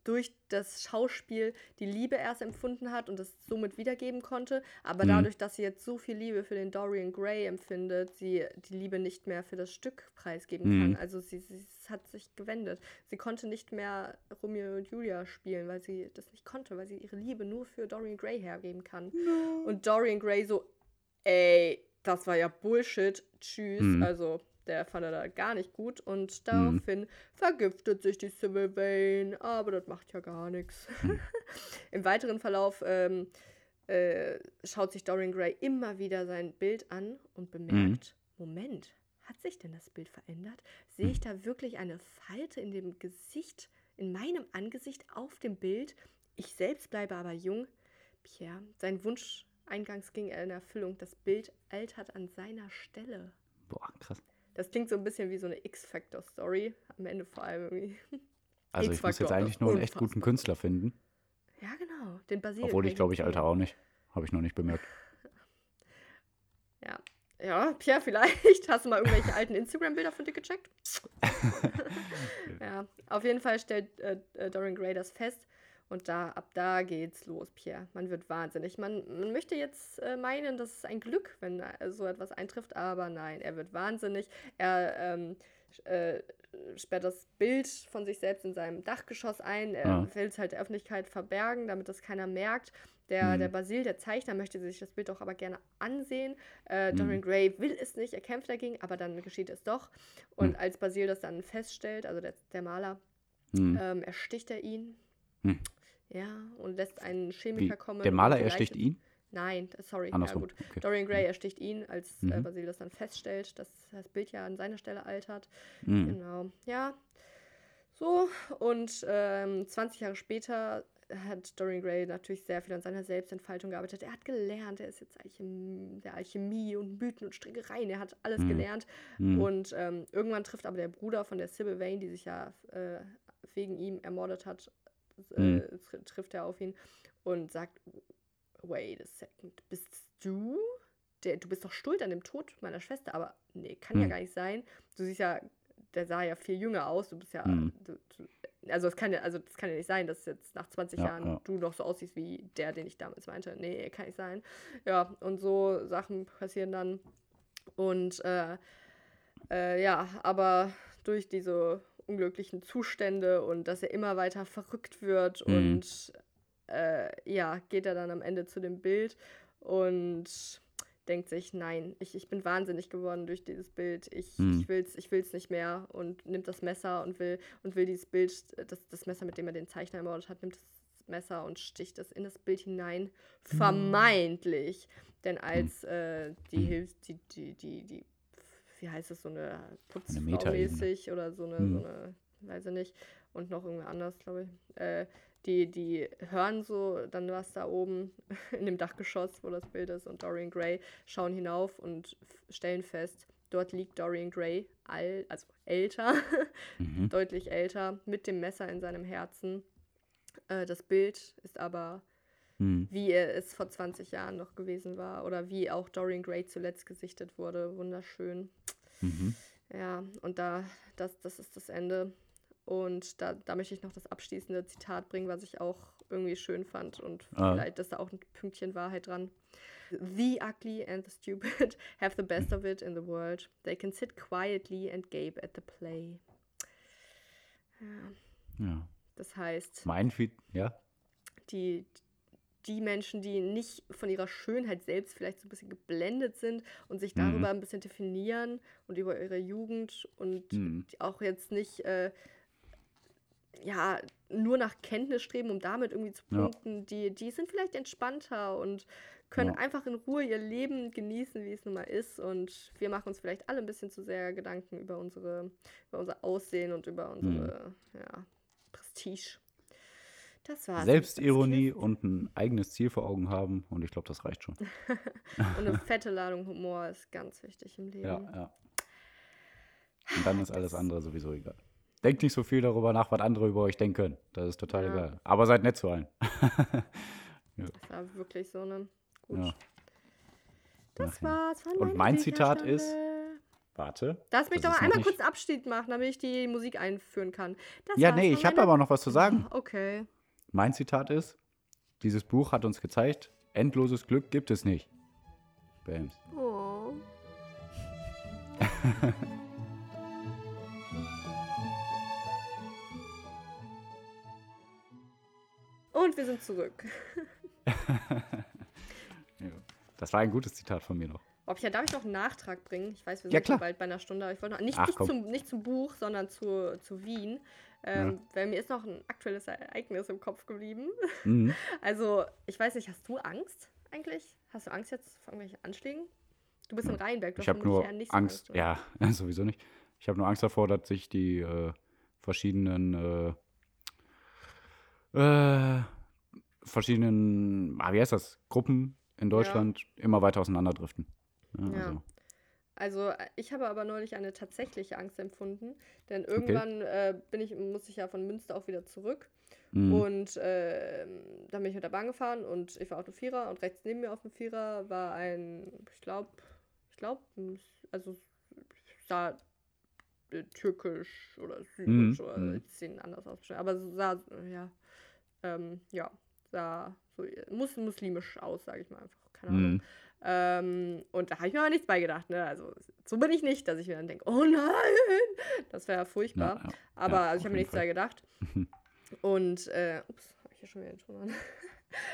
durch das Schauspiel die Liebe erst empfunden hat und das somit wiedergeben konnte, aber Mhm. dadurch, dass sie jetzt so viel Liebe für den Dorian Gray empfindet, sie die Liebe nicht mehr für das Stück preisgeben Mhm. kann. Also sie, sie hat sich gewendet. Sie konnte nicht mehr Romeo und Julia spielen, weil sie das nicht konnte, weil sie ihre Liebe nur für Dorian Gray hergeben kann. Und Dorian Gray so, ey, das war ja Bullshit, tschüss. Mhm. Also, der fand er da gar nicht gut. Und daraufhin vergiftet sich die Sybil Vane, aber das macht ja gar nichts. Im weiteren Verlauf ähm, äh, schaut sich Dorian Gray immer wieder sein Bild an und bemerkt, Moment, hat sich denn das Bild verändert? Sehe ich da wirklich eine Falte in dem Gesicht, in meinem Angesicht auf dem Bild? Ich selbst bleibe aber jung. Pierre, sein Wunsch eingangs ging in Erfüllung. Das Bild altert an seiner Stelle. Boah, krass. Das klingt so ein bisschen wie so eine X-Factor-Story. Am Ende vor allem irgendwie. Also ich muss jetzt eigentlich nur einen echt guten. Künstler finden. Ja, genau. Den Basil. Obwohl ich glaube ich. Alter auch nicht. Habe ich noch nicht bemerkt. Ja. Ja, Pierre, vielleicht. Hast du mal irgendwelche alten Instagram-Bilder von dir gecheckt? ja, auf jeden Fall stellt äh, äh, Dorian Gray das fest. Und da, ab da geht's los, Pierre. Man wird wahnsinnig. Man, man möchte jetzt äh, meinen, das ist ein Glück, wenn äh, so etwas eintrifft, aber nein, er wird wahnsinnig. Er ähm, äh, sperrt das Bild von sich selbst in seinem Dachgeschoss ein. Er Ah. will es halt der Öffentlichkeit verbergen, damit das keiner merkt. Der, Mhm. der Basil, der Zeichner, möchte sich das Bild auch aber gerne ansehen. Äh, Mhm. Dorian Gray will es nicht, er kämpft dagegen, aber dann geschieht es doch. Und als Basil das dann feststellt, also der, der Maler, Hm. ähm, ersticht er ihn. Ja, und lässt einen Wie, Chemiker kommen. der Maler ersticht ihn? Nein, sorry, Andersrum. ja gut. Okay. Dorian Gray ersticht ihn, als äh, Mhm. Basil das dann feststellt, dass das Bild ja an seiner Stelle altert. Hm. Genau, ja. So, und ähm, 20 Jahre später hat Dorian Gray natürlich sehr viel an seiner Selbstentfaltung gearbeitet. Er hat gelernt, er ist jetzt Alchem der Alchemie und Mythen und Strickereien, er hat alles Mhm. gelernt. Hm. Und ähm, irgendwann trifft aber der Bruder von der Sybil Vane, die sich ja äh, wegen ihm ermordet hat, äh, Mhm. tr trifft er auf ihn und sagt, wait a second, bist du? Der, du bist doch schuld an dem Tod meiner Schwester, aber nee, kann ja Mhm. gar nicht sein. Du siehst ja, der sah ja viel jünger aus, du bist ja, Mhm. du, du, also es kann ja, also das kann ja nicht sein, dass jetzt nach 20 Ja, Jahren ja. du noch so aussiehst wie der, den ich damals meinte. Nee, kann nicht sein. Ja, und so Sachen passieren dann. Und äh, äh, ja, aber durch diese unglücklichen Zustände und dass er immer weiter verrückt wird Mhm. und äh, ja, geht er dann am Ende zu dem Bild und denkt sich, nein, ich, ich bin wahnsinnig geworden durch dieses Bild. Ich, Mhm. ich will's, ich will's nicht mehr und nimmt das Messer und will und will dieses Bild, das, das Messer, mit dem er den Zeichner ermordet hat, nimmt das Messer und sticht es in das Bild hinein. Vermeintlich. Denn als äh, die Mhm. Hilfs, die, die, die, die, wie heißt es, so eine Putzfrau mäßig oder so eine, Mhm. so eine, weiß ich nicht, und noch irgendwer anders, glaube ich. Äh, die, die hören so dann was da oben in dem Dachgeschoss, wo das Bild ist, und Dorian Gray schauen hinauf und stellen fest, dort liegt Dorian Gray, all, also älter, Mhm. deutlich älter, mit dem Messer in seinem Herzen. Äh, das Bild ist aber, Hm. wie er es vor 20 Jahren noch gewesen war oder wie auch Dorian Gray zuletzt gesichtet wurde. Wunderschön. Mhm. Ja, und da, das, das ist das Ende. Und da, da möchte ich noch das abschließende Zitat bringen, was ich auch irgendwie schön fand. Und Ah. vielleicht ist da auch ein Pünktchen Wahrheit dran. The ugly and the stupid have the best of it in the world. They can sit quietly and gape at the play. Ja, Ja. das heißt, Mein Feed, ja. die, die Menschen, die nicht von ihrer Schönheit selbst vielleicht so ein bisschen geblendet sind und sich Mhm. darüber ein bisschen definieren und über ihre Jugend und Mhm. die auch jetzt nicht äh, ja, nur nach Kenntnis streben, um damit irgendwie zu Ja. punkten, die, die sind vielleicht entspannter und können Ja. einfach in Ruhe ihr Leben genießen, wie es nun mal ist. Und wir machen uns vielleicht alle ein bisschen zu sehr Gedanken über unsere, über unser Aussehen und über Mhm. unsere ja, Prestige. Selbstironie und ein eigenes Ziel vor Augen haben und ich glaube, das reicht schon. Und eine fette Ladung Humor ist ganz wichtig im Leben. Ja, ja. Und dann ist alles andere sowieso egal. Denkt nicht so viel darüber nach, was andere über euch denken. Das ist total Ja. egal. Aber seid nett zu allen. Das war wirklich so eine. Gut. Ja. Das ja. war's von Und mein Zitat ist- Warte. Lass mich doch mal einmal kurz Abschied machen, damit ich die Musik einführen kann. Das Ja, nee, ich habe aber noch was zu sagen. Okay. Mein Zitat ist: Dieses Buch hat uns gezeigt, endloses Glück gibt es nicht. Bams. Oh. Und wir sind zurück. Ja. Das war ein gutes Zitat von mir noch. Ob ich ja, darf ich noch einen Nachtrag bringen? Ich weiß, wir Ja, sind klar. schon bald bei einer Stunde, aber ich wollte noch nicht, Ach, nicht, zum, nicht zum Buch, sondern zu, zu Wien. Ähm, Weil mir ist noch ein aktuelles Ereignis im Kopf geblieben. Mhm. Also, ich weiß nicht, hast du Angst eigentlich? Hast du Angst jetzt vor irgendwelchen Anschlägen? Du bist in Rheinberg, du Ich hast nur nicht Angst, oder? ja, sowieso nicht. Ich habe nur Angst davor, dass sich die äh, verschiedenen, äh, äh, verschiedenen, ah, wie heißt das, Gruppen in Deutschland immer weiter auseinanderdriften. Ja, Ja. Also, Also äh, ich habe aber neulich eine tatsächliche Angst empfunden, denn irgendwann äh, bin ich, muss ich ja von Münster auch wieder zurück mhm. und äh, dann bin ich mit der Bahn gefahren und ich war auf dem Vierer und rechts neben mir auf dem Vierer war ein, ich glaube, ich glaube, also sah äh, türkisch oder syrisch Mhm, oder mhm. sehen anders aus, aber sah, ja, ähm, ja, sah so, muss muslimisch aus, sage ich mal einfach, keine Ahnung. Ähm, und da habe ich mir aber nichts bei gedacht. Ne? Also so bin ich nicht, dass ich mir dann denke, oh nein, das wäre ja furchtbar. Ja, ja. Aber also ich habe mir nichts Fall. dabei gedacht. Und, äh, ups, habe ich hier schon wieder den Ton an.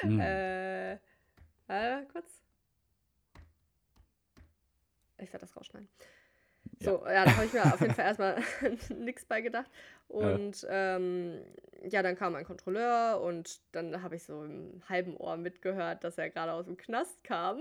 Mhm. Äh, warte kurz. Ich werde das rausschneiden. So, ja, da habe ich mir auf jeden Fall erstmal nichts bei gedacht. Und ähm, ja, dann kam ein Kontrolleur und dann habe ich so im halben Ohr mitgehört, dass er gerade aus dem Knast kam.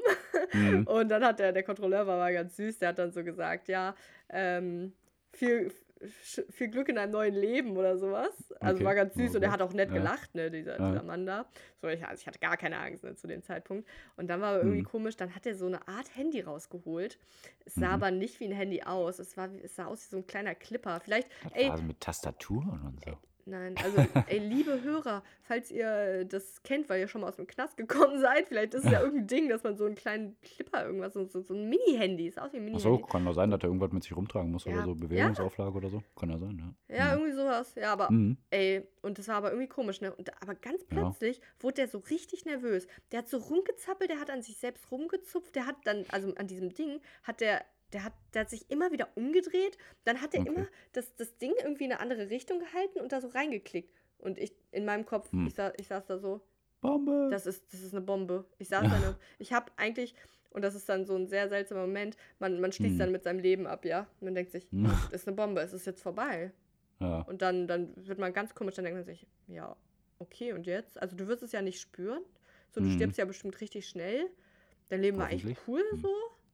Mhm. Und dann hat der, der Kontrolleur war mal ganz süß, der hat dann so gesagt, ja, ähm, viel, viel Glück in einem neuen Leben oder sowas. Also Okay. war ganz süß Ja, und er hat auch nett Ja. gelacht, ne, dieser, Ja. dieser Mann da. So, ich, also ich hatte gar keine Angst ne, zu dem Zeitpunkt. Und dann war aber irgendwie Mhm. komisch, dann hat er so eine Art Handy rausgeholt. Es sah Mhm. aber nicht wie ein Handy aus. Es, war, es sah aus wie so ein kleiner Clipper. Vielleicht, ey, mit Tastatur und so. Nein, also, ey, liebe Hörer, falls ihr das kennt, weil ihr schon mal aus dem Knast gekommen seid, vielleicht ist es ja irgendein Ding, dass man so einen kleinen Clipper, irgendwas, so, so, ein Mini-Handy, ist aus wie ein Mini-Handy. kann doch sein, dass er irgendwas mit sich rumtragen muss Ja. oder so. Bewegungsauflage oder so. Kann ja sein, ja. Ja, irgendwie sowas. Ja, aber, Mhm. ey, und das war aber irgendwie komisch, ne? Und, aber ganz Ja. plötzlich wurde der so richtig nervös. Der hat so rumgezappelt, der hat an sich selbst rumgezupft, der hat dann, also an diesem Ding, hat der. Der hat, der hat sich immer wieder umgedreht, dann hat er Okay. immer das, das Ding irgendwie in eine andere Richtung gehalten und da so reingeklickt. Und ich in meinem Kopf, Hm. ich, sa ich saß da so, Bombe! Das ist, das ist eine Bombe. Ich saß da nur, ich habe eigentlich, und das ist dann so ein sehr seltsamer Moment, man, man schließt Mhm. dann mit seinem Leben ab, ja. Man denkt sich, Mhm. das ist eine Bombe, es ist jetzt vorbei. ja. Und dann, dann wird man ganz komisch, dann denkt man sich, ja, okay, und jetzt? Also du wirst es ja nicht spüren. So, du Mhm. stirbst ja bestimmt richtig schnell. Dein Leben war eigentlich cool Mhm. so,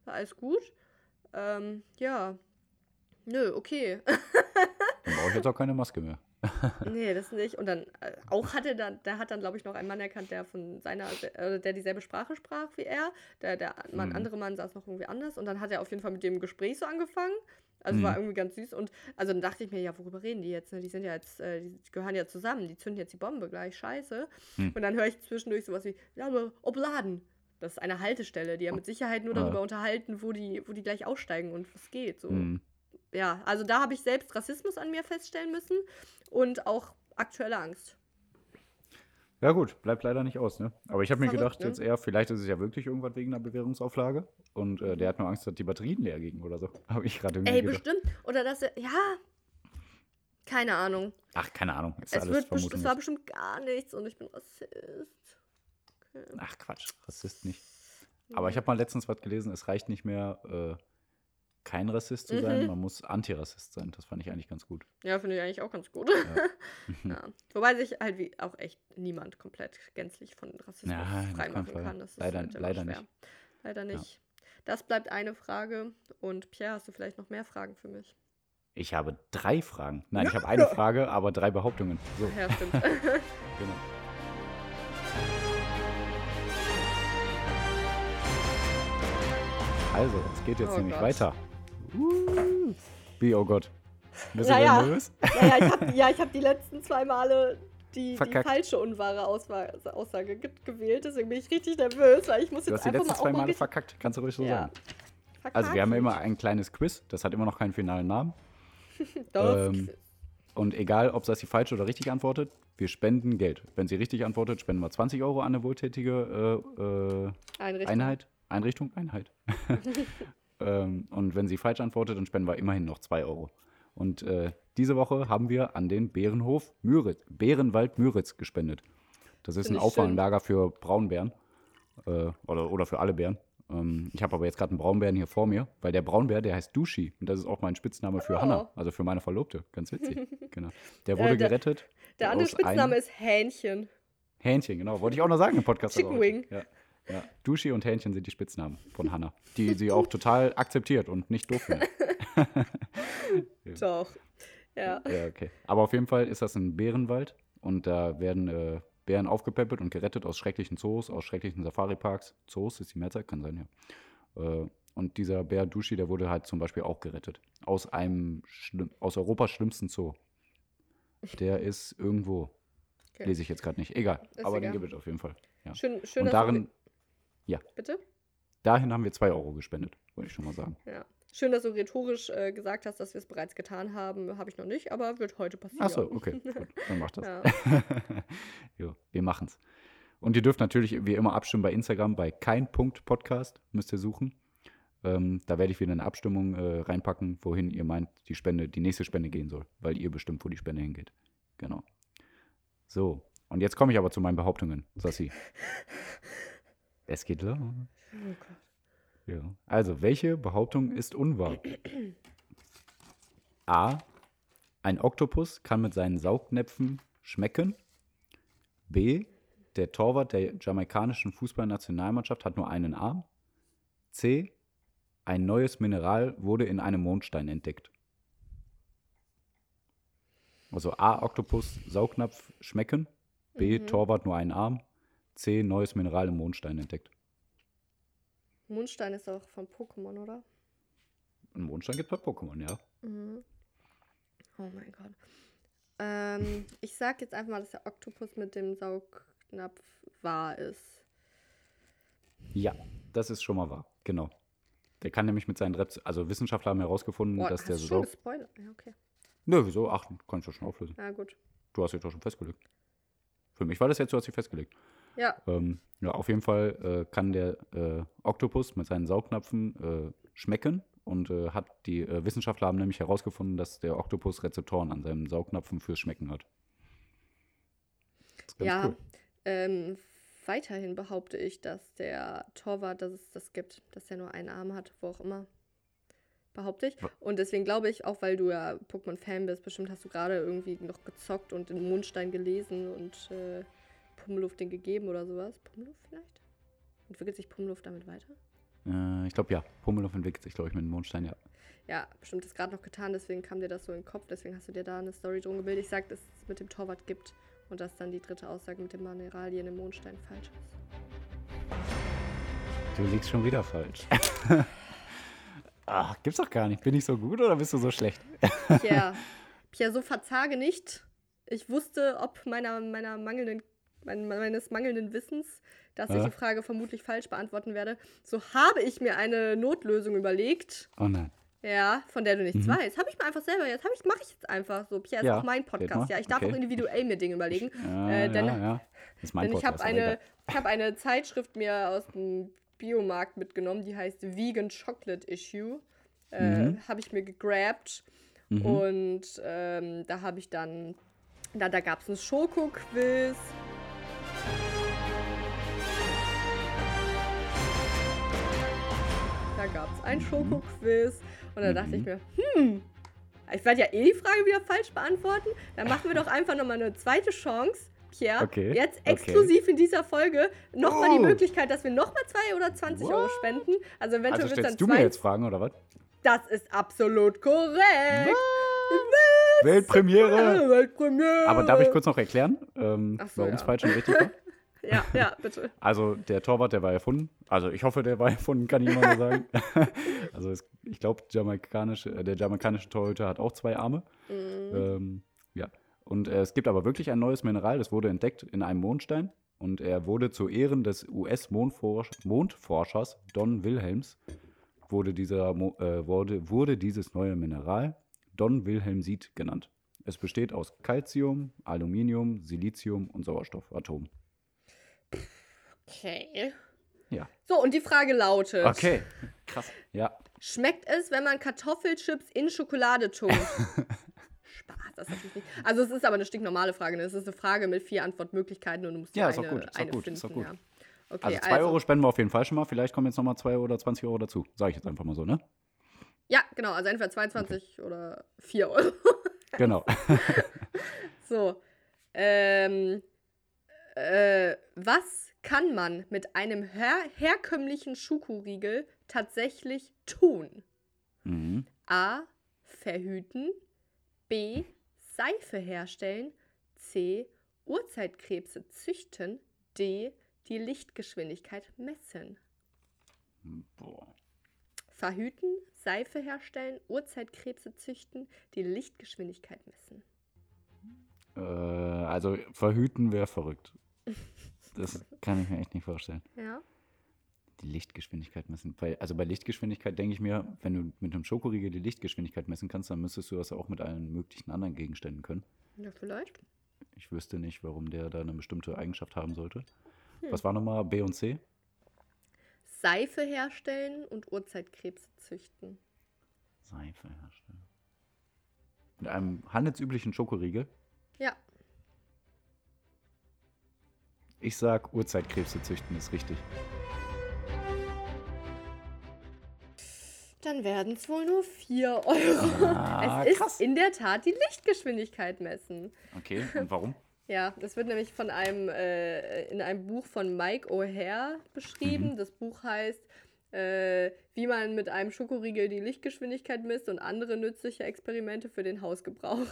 war alles gut. Ähm, ja. Nö, okay. Dann brauche ich jetzt auch keine Maske mehr. Nee, das nicht. Und dann äh, auch hatte dann, der hat dann, glaube ich, noch einen Mann erkannt, der von seiner, äh, der dieselbe Sprache sprach wie er. Der, der Mann, Mhm. andere Mann saß noch irgendwie anders. Und dann hat er auf jeden Fall mit dem Gespräch so angefangen. Also war Mhm. irgendwie ganz süß. Und also dann dachte ich mir, ja, worüber reden die jetzt? Ne? Die sind ja jetzt, äh, die gehören ja zusammen, die zünden jetzt die Bombe gleich, scheiße. Mhm. Und dann höre ich zwischendurch sowas wie, ja, aber Obladen. Das ist eine Haltestelle, die ja mit Sicherheit nur darüber unterhalten, wo die, wo die gleich aussteigen und was geht. So. Mhm. ja, also da habe ich selbst Rassismus an mir feststellen müssen und auch aktuelle Angst. Ja, gut, bleibt leider nicht aus, ne? Aber ich habe mir gedacht, ne? jetzt eher, vielleicht ist es ja wirklich irgendwas wegen einer Bewährungsauflage. Und äh, der hat nur Angst, dass die Batterien leer gingen oder so. Habe ich gerade Ey, gedacht. bestimmt. Oder dass er, ja, keine Ahnung. Ach, keine Ahnung. Ist Es, alles wird, es war bestimmt gar nichts und ich bin Rassist. Ach, Quatsch. Rassist nicht. Aber ich habe mal letztens was gelesen, es reicht nicht mehr, äh, kein Rassist zu sein, Mhm. man muss Antirassist sein. Das fand ich eigentlich ganz gut. Ja, finde ich eigentlich auch ganz gut. Ja. ja. Wobei sich halt wie auch echt niemand komplett gänzlich von Rassismus Ja, freimachen kann. Das ist Leider- halt leider schwer. nicht. Leider nicht. Das bleibt eine Frage. Und Pierre, hast du vielleicht noch mehr Fragen für mich? Ich habe drei Fragen. Nein, ich habe eine Frage, aber drei Behauptungen. So, Ja, stimmt. genau. Also, es geht jetzt Oh nämlich Gott. weiter. Uh. Wie, oh Gott. Bist du Naja. denn nervös? naja, ich habe ja, ich hab die letzten zwei Male die, die Verkackt. falsche unwahre Aussage ge gewählt. Deswegen bin ich richtig nervös, weil ich muss Du jetzt hast die einfach letzten mal auch zwei mal Male richtig- verkackt, kannst du ruhig so Ja. sagen. Also, wir haben ja immer ein kleines Quiz, das hat immer noch keinen finalen Namen. Das ähm, Und egal, ob Sassi falsch oder richtig antwortet, wir spenden Geld. Wenn sie richtig antwortet, spenden wir 20 Euro an eine wohltätige äh, äh. Einheit. Einrichtung? Einheit. ähm, und wenn sie falsch antwortet, dann spenden wir immerhin noch 2 Euro. Und äh, diese Woche haben wir an den Bärenhof Müritz, Bärenwald Müritz gespendet. Das ist Finde ein Auffanglager für Braunbären. Äh, oder, oder für alle Bären. Ähm, ich habe aber jetzt gerade einen Braunbären hier vor mir, weil der Braunbär, der heißt Dushi. Und das ist auch mein Spitzname für Oh. Hannah, also für meine Verlobte. Ganz witzig. genau. Der wurde Äh, der- gerettet. Der andere Spitzname ist Hähnchen. Hähnchen, genau. Wollte ich auch noch sagen im Podcast. Chicken. Wing. Ja. Ja. Dushi und Hähnchen sind die Spitznamen von Hannah, die sie auch total akzeptiert und nicht doof findet. Doch. Ja. Ja, okay. Aber auf jeden Fall ist das ein Bärenwald und da werden äh, Bären aufgepäppelt und gerettet aus schrecklichen Zoos, aus schrecklichen Safari-Parks. Zoos ist die Mehrzahl, kann sein, ja. Äh, und dieser Bär Dushi, der wurde halt zum Beispiel auch gerettet. Aus einem, schlimm, aus Europas schlimmsten Zoo. Der ist irgendwo. Okay. Lese ich jetzt gerade nicht. Egal. Ist aber den egal. gibt es auf jeden Fall. Ja. Schön, schön und dass darin, du, bitte? dahin haben wir zwei Euro gespendet, wollte ich schon mal sagen. Ja. Schön, dass du rhetorisch äh, gesagt hast, dass wir es bereits getan haben. Habe ich noch nicht, aber wird heute passieren. Ach so, okay. Gut, dann macht das. Ja. jo, wir machen's. Und ihr dürft natürlich wie immer abstimmen bei Instagram, bei kein.podcast müsst ihr suchen. Ähm, da werde ich wieder eine Abstimmung äh, reinpacken, wohin ihr meint, die Spende, die nächste Spende gehen soll, weil ihr bestimmt, wo die Spende hingeht. Genau. So, und jetzt komme ich aber zu meinen Behauptungen, Sassi. es geht los. Oh Gott. Ja. Also, welche Behauptung ist unwahr? A. Ein Oktopus kann mit seinen Saugnäpfen schmecken. B. Der Torwart der jamaikanischen Fußballnationalmannschaft hat nur einen Arm. C. Ein neues Mineral wurde in einem Mondstein entdeckt. Also A. Oktopus, Saugnapf schmecken. B. Mhm. Torwart nur einen Arm. C. Neues Mineral im Mondstein entdeckt. Mondstein ist auch von Pokémon, oder? Ein Mondstein gibt es bei Pokémon, ja. Mhm. Oh mein Gott. Ähm, ich sag jetzt einfach mal, dass der Oktopus mit dem Saugnapf wahr ist. Ja, das ist schon mal wahr. Genau. Der kann nämlich mit seinen Reps, also Wissenschaftler haben herausgefunden, Boah, dass der du schon Saug. gespoilert? Ja, okay. Nö, wieso? Ach, kannst du schon auflösen. Na gut. Du hast dich doch schon festgelegt. Für mich war das jetzt, du hast dich festgelegt. Ja, Ähm, ja, auf jeden Fall äh, kann der äh, Oktopus mit seinen Saugnapfen äh, schmecken und äh, hat die äh, Wissenschaftler haben nämlich herausgefunden, dass der Oktopus Rezeptoren an seinem Saugnapfen fürs Schmecken hat. Ja. cool. Ähm, weiterhin behaupte ich, dass der Torwart, dass es das gibt, dass er nur einen Arm hat, wo auch immer. Behaupte ich. Und deswegen glaube ich, auch weil du ja Pokémon-Fan bist, bestimmt hast du gerade irgendwie noch gezockt und den Mondstein gelesen und Pummeluft den gegeben oder sowas. Pummeluft vielleicht? Entwickelt sich Pummeluft damit weiter? Äh, ich glaube ja, Pummeluff entwickelt sich, glaube ich, mit dem Mondstein, ja. Ja, bestimmt ist gerade noch getan, deswegen kam dir das so in den Kopf, deswegen hast du dir da eine Story drum gebildet. Ich sag, dass es mit dem Torwart gibt und dass dann die dritte Aussage mit den Mineralien im Mondstein falsch ist. Du liegst schon wieder falsch. Ach, gibt's doch gar nicht. Bin ich so gut oder bist du so schlecht? Pierre, Pierre, so verzage nicht. Ich wusste, ob meiner, meiner mangelnden, meines mangelnden Wissens, dass ich Ja. die Frage vermutlich falsch beantworten werde. So habe ich mir eine Notlösung überlegt. Oh nein. Ja, von der du nichts Mhm. weißt. Habe ich mir einfach selber jetzt, ich, mache ich jetzt einfach so. Pierre ist Ja, auch mein. Podcast. Ja, ich darf Okay. auch individuell mir Dinge überlegen. Ja, äh, denn ja. Das ist mein denn ich habe eine, ich hab eine Zeitschrift mir aus dem Biomarkt mitgenommen, die heißt Vegan Chocolate Issue. Äh, Mhm. Habe ich mir gegrabt. Mhm. Und ähm, da habe ich dann, da, da gab es ein Schoko-Quiz. Da gab es ein Schoko-Quiz. Und da dachte ich Mhm. mir, hm, ich werde ja eh die Frage wieder falsch beantworten. Dann machen wir doch einfach nochmal eine zweite Chance. Pierre, Okay, jetzt okay. exklusiv in dieser Folge nochmal die Oh. Möglichkeit, dass wir nochmal 2 oder 20 Euro What? spenden. Also eventuell Also wird dann du zwei. mir jetzt Fragen, oder was? Das ist absolut korrekt. Weltpremiere! Weltpremiere. Aber darf ich kurz noch erklären, ähm, so, warum es ja. falsch und richtig war? Ja, ja, bitte. Also der Torwart, der war erfunden. Also ich hoffe, der war erfunden, kann ich mal so sagen. also es, ich glaube, jamaikanische, äh, der jamaikanische Torhüter hat auch zwei Arme. Mhm. Ähm, ja. Und äh, es gibt aber wirklich ein neues Mineral, das wurde entdeckt in einem Mondstein. Und er wurde zu Ehren des US-Mondforschers Don Wilhelms, wurde, dieser, äh, wurde, wurde dieses neue Mineral Don Wilhelmsit genannt. Es besteht aus Calcium, Aluminium, Silizium und Sauerstoffatom. Okay. Ja. So, und die Frage lautet: Okay, krass. Ja, Schmeckt es, wenn man Kartoffelchips in Schokolade tunkt? Spaß, das ist natürlich nicht. Also, es ist aber eine stinknormale Frage. Ne? Es ist eine Frage mit vier Antwortmöglichkeiten und du musst Ja, ist eine, auch gut, ist auch gut, finden. ist auch gut. Ja. Okay, also 2 Euro spenden wir auf jeden Fall schon mal. Vielleicht kommen jetzt nochmal 2 oder 20 Euro dazu. Sage ich jetzt einfach mal so, ne? Ja, genau. Also entweder 22 oder 4 Euro. Genau. So. Ähm, äh, was kann man mit einem her herkömmlichen Schokoriegel tatsächlich tun? mhm. A. Verhüten. B. Seife herstellen. C. Urzeitkrebse züchten. D. Die Lichtgeschwindigkeit messen. Boah. Verhüten, Seife herstellen, Urzeitkrebse züchten, die Lichtgeschwindigkeit messen. Äh, also verhüten wäre verrückt. Das kann ich mir echt nicht vorstellen. Ja. Die Lichtgeschwindigkeit messen. Also bei Lichtgeschwindigkeit denke ich mir, wenn du mit einem Schokoriegel die Lichtgeschwindigkeit messen kannst, dann müsstest du das auch mit allen möglichen anderen Gegenständen können. Ja, vielleicht. Ich wüsste nicht, warum der da eine bestimmte Eigenschaft haben sollte. Was war nochmal B und C? Seife herstellen und Urzeitkrebse züchten. Seife herstellen. Mit einem handelsüblichen Schokoriegel. Ja. Ich sag, Urzeitkrebse züchten ist richtig. Dann werden es wohl nur 4 Euro. Ah, es ist krass. in der Tat die Lichtgeschwindigkeit messen. Okay, und warum? Ja, das wird nämlich von einem, äh, in einem Buch von Mike O'Hare beschrieben. Das Buch heißt, äh, wie man mit einem Schokoriegel die Lichtgeschwindigkeit misst und andere nützliche Experimente für den Hausgebrauch.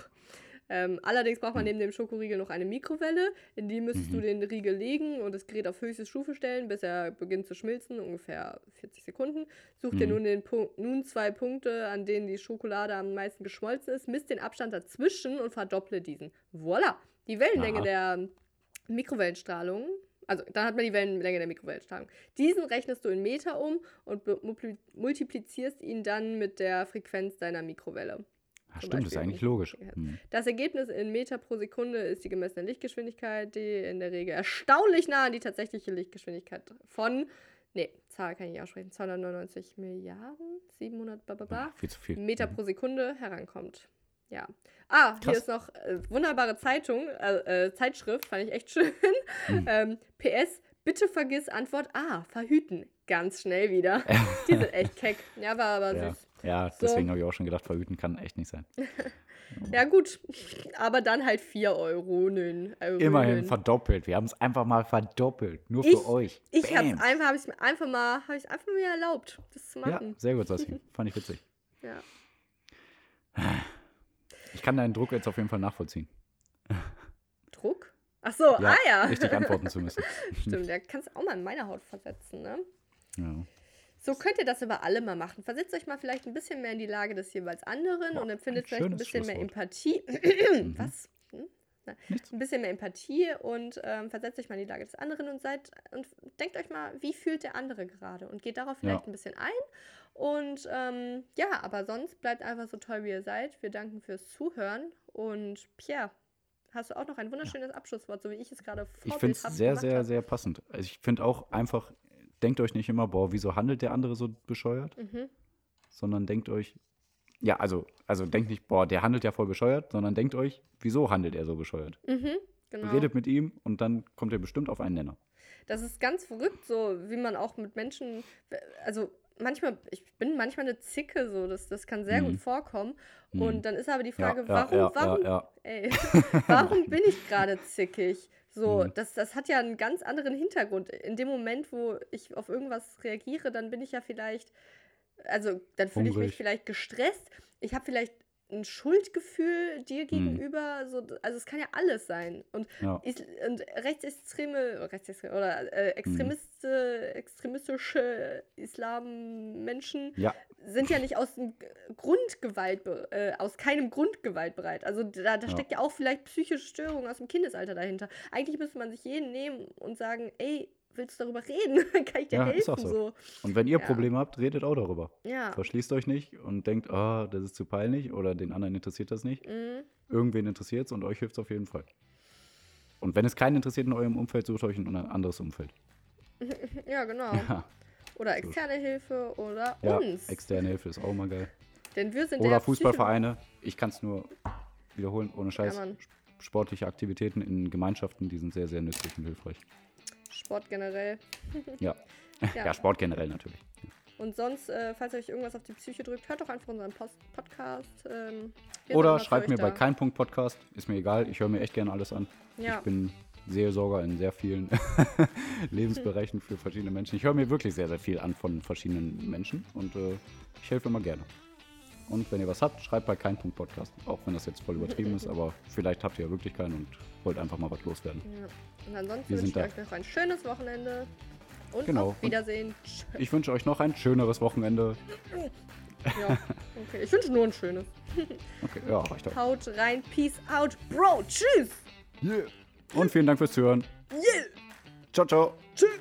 Ähm, allerdings braucht man neben dem Schokoriegel noch eine Mikrowelle. In die müsstest du den Riegel legen und das Gerät auf höchste Stufe stellen, bis er beginnt zu schmilzen, ungefähr 40 Sekunden. Such dir Mhm. nun, den Punkt, nun zwei Punkte, an denen die Schokolade am meisten geschmolzen ist, misst den Abstand dazwischen und verdopple diesen. Voilà! Die Wellenlänge Aha. der Mikrowellenstrahlung, also dann hat man die Wellenlänge der Mikrowellenstrahlung. Diesen rechnest du in Meter um und multiplizierst ihn dann mit der Frequenz deiner Mikrowelle. Ach, stimmt, das ist Beispiel eigentlich logisch. Hm. Das Ergebnis in Meter pro Sekunde ist die gemessene Lichtgeschwindigkeit, die in der Regel erstaunlich nah an die tatsächliche Lichtgeschwindigkeit von, nee, Zahl kann ich nicht aussprechen, 299 Milliarden, 700, bla bla bla, viel zu viel. Meter Mhm. pro Sekunde herankommt. Ja. Ah, hier Krass. ist noch äh, wunderbare Zeitung, äh, äh, Zeitschrift, fand ich echt schön. Mhm. ähm, PS, bitte vergiss Antwort A, verhüten. Ganz schnell wieder. Die sind echt keck. Ja, war aber Ja, süß. Ja So. deswegen habe ich auch schon gedacht, verhüten kann echt nicht sein. Ja, gut. Aber dann halt 4 Euro. Nön, Immerhin verdoppelt. Wir haben es einfach mal verdoppelt. Nur für Ich- euch. Ich hab's Bam. einfach, habe ich mir einfach mal, habe ich einfach mir erlaubt, das zu Ja, machen. sehr gut, Sassi. Fand ich witzig. Ja. Ich kann deinen Druck jetzt auf jeden Fall nachvollziehen. Druck? Ach so, Ja, ah ja. richtig antworten zu müssen. Stimmt, da kannst du auch mal in meine Haut versetzen, ne? Ja. So könnt ihr das aber alle mal machen. Versetzt euch mal vielleicht ein bisschen mehr in die Lage des jeweils anderen Boah, und empfindet ein vielleicht ein bisschen mehr. Empathie. Was? Hm? Nichts. ein bisschen mehr Empathie und ähm, versetzt euch mal in die Lage des anderen und seid und denkt euch mal, wie fühlt der andere gerade und geht darauf vielleicht Ja. ein bisschen ein. Und ähm, ja, aber sonst bleibt einfach so toll, wie ihr seid. Wir danken fürs Zuhören und Pierre, hast du auch noch ein wunderschönes Abschlusswort, so wie ich es gerade Ich finde es sehr, sehr, habe? sehr passend. Also ich finde auch einfach, denkt euch nicht immer, boah, wieso handelt der andere so bescheuert? Mhm. Sondern denkt euch, ja, also, also denkt nicht, boah, der handelt ja voll bescheuert, sondern denkt euch, wieso handelt er so bescheuert? Mhm, genau. Redet mit ihm und dann kommt ihr bestimmt auf einen Nenner. Das ist ganz verrückt, so wie man auch mit Menschen, also manchmal, ich bin manchmal eine Zicke, so, das, das kann sehr Mhm. gut vorkommen. Mhm. Und dann ist aber die Frage, ja, warum, ja, warum, Ja, ja. ey, warum bin ich gerade zickig? So, Mhm. das, das hat ja einen ganz anderen Hintergrund. In dem Moment, wo ich auf irgendwas reagiere, dann bin ich ja vielleicht, also dann fühle ich mich vielleicht gestresst. Ich habe vielleicht ein Schuldgefühl dir Mhm. gegenüber. So, also es kann ja alles sein. Und ja. Is und rechtsextreme, rechtsextreme oder Mhm. äh, Extremiste, extremistische Islammenschen Ja, sind ja nicht aus dem G- Grundgewalt, be- äh, aus keinem Grund gewaltbereit. Also da, da Ja. steckt ja auch vielleicht psychische Störungen aus dem Kindesalter dahinter. Eigentlich müsste man sich jeden nehmen und sagen, ey, willst du darüber reden? Kann ich dir Ja, helfen? ist auch so. so. Und wenn ihr Ja. Probleme habt, redet auch darüber. Ja. Verschließt euch nicht und denkt, ah, das ist zu peinlich oder den anderen interessiert das nicht. Mhm. Irgendwen interessiert es und euch hilft es auf jeden Fall. Und wenn es keinen interessiert in eurem Umfeld, sucht euch ein anderes Umfeld. Ja, genau. Ja, Oder externe Hilfe oder ja uns. externe Hilfe ist auch mal geil. Denn wir sind Oder der Fußballvereine. Ich kann es nur wiederholen, ohne Scheiß. Ja. Sportliche Aktivitäten in Gemeinschaften, die sind sehr, sehr nützlich und hilfreich. Sport generell. Ja. Ja. Ja, Sport generell natürlich. Und sonst, äh, falls euch irgendwas auf die Psyche drückt, hört doch einfach unseren Post Podcast. Ähm, Oder schreibt mir bei da. kein Punkt Podcast. Ist mir egal. Ich höre mir echt gerne alles an. Ja. Ich bin Seelsorger in sehr vielen Lebensbereichen für verschiedene Menschen. Ich höre mir wirklich sehr, sehr viel an von verschiedenen Menschen und äh, ich helfe immer gerne. Und wenn ihr was habt, schreibt bei kein Punkt Podcast. Auch wenn das jetzt voll übertrieben ist, aber vielleicht habt ihr ja wirklich keinen und wollt einfach mal was loswerden. Ja. Und ansonsten Wir wünsche ich sind euch noch ein schönes Wochenende. Und Genau. auf Wiedersehen. Tsch- Ich wünsche euch noch ein schöneres Wochenende. Ja, okay. Ich wünsche nur ein schönes. Okay, ja, reicht auch. Haut rein. Peace out. Bro, tschüss. Yeah. Und vielen Dank fürs Zuhören. Yeah. Ciao, ciao. Tschüss.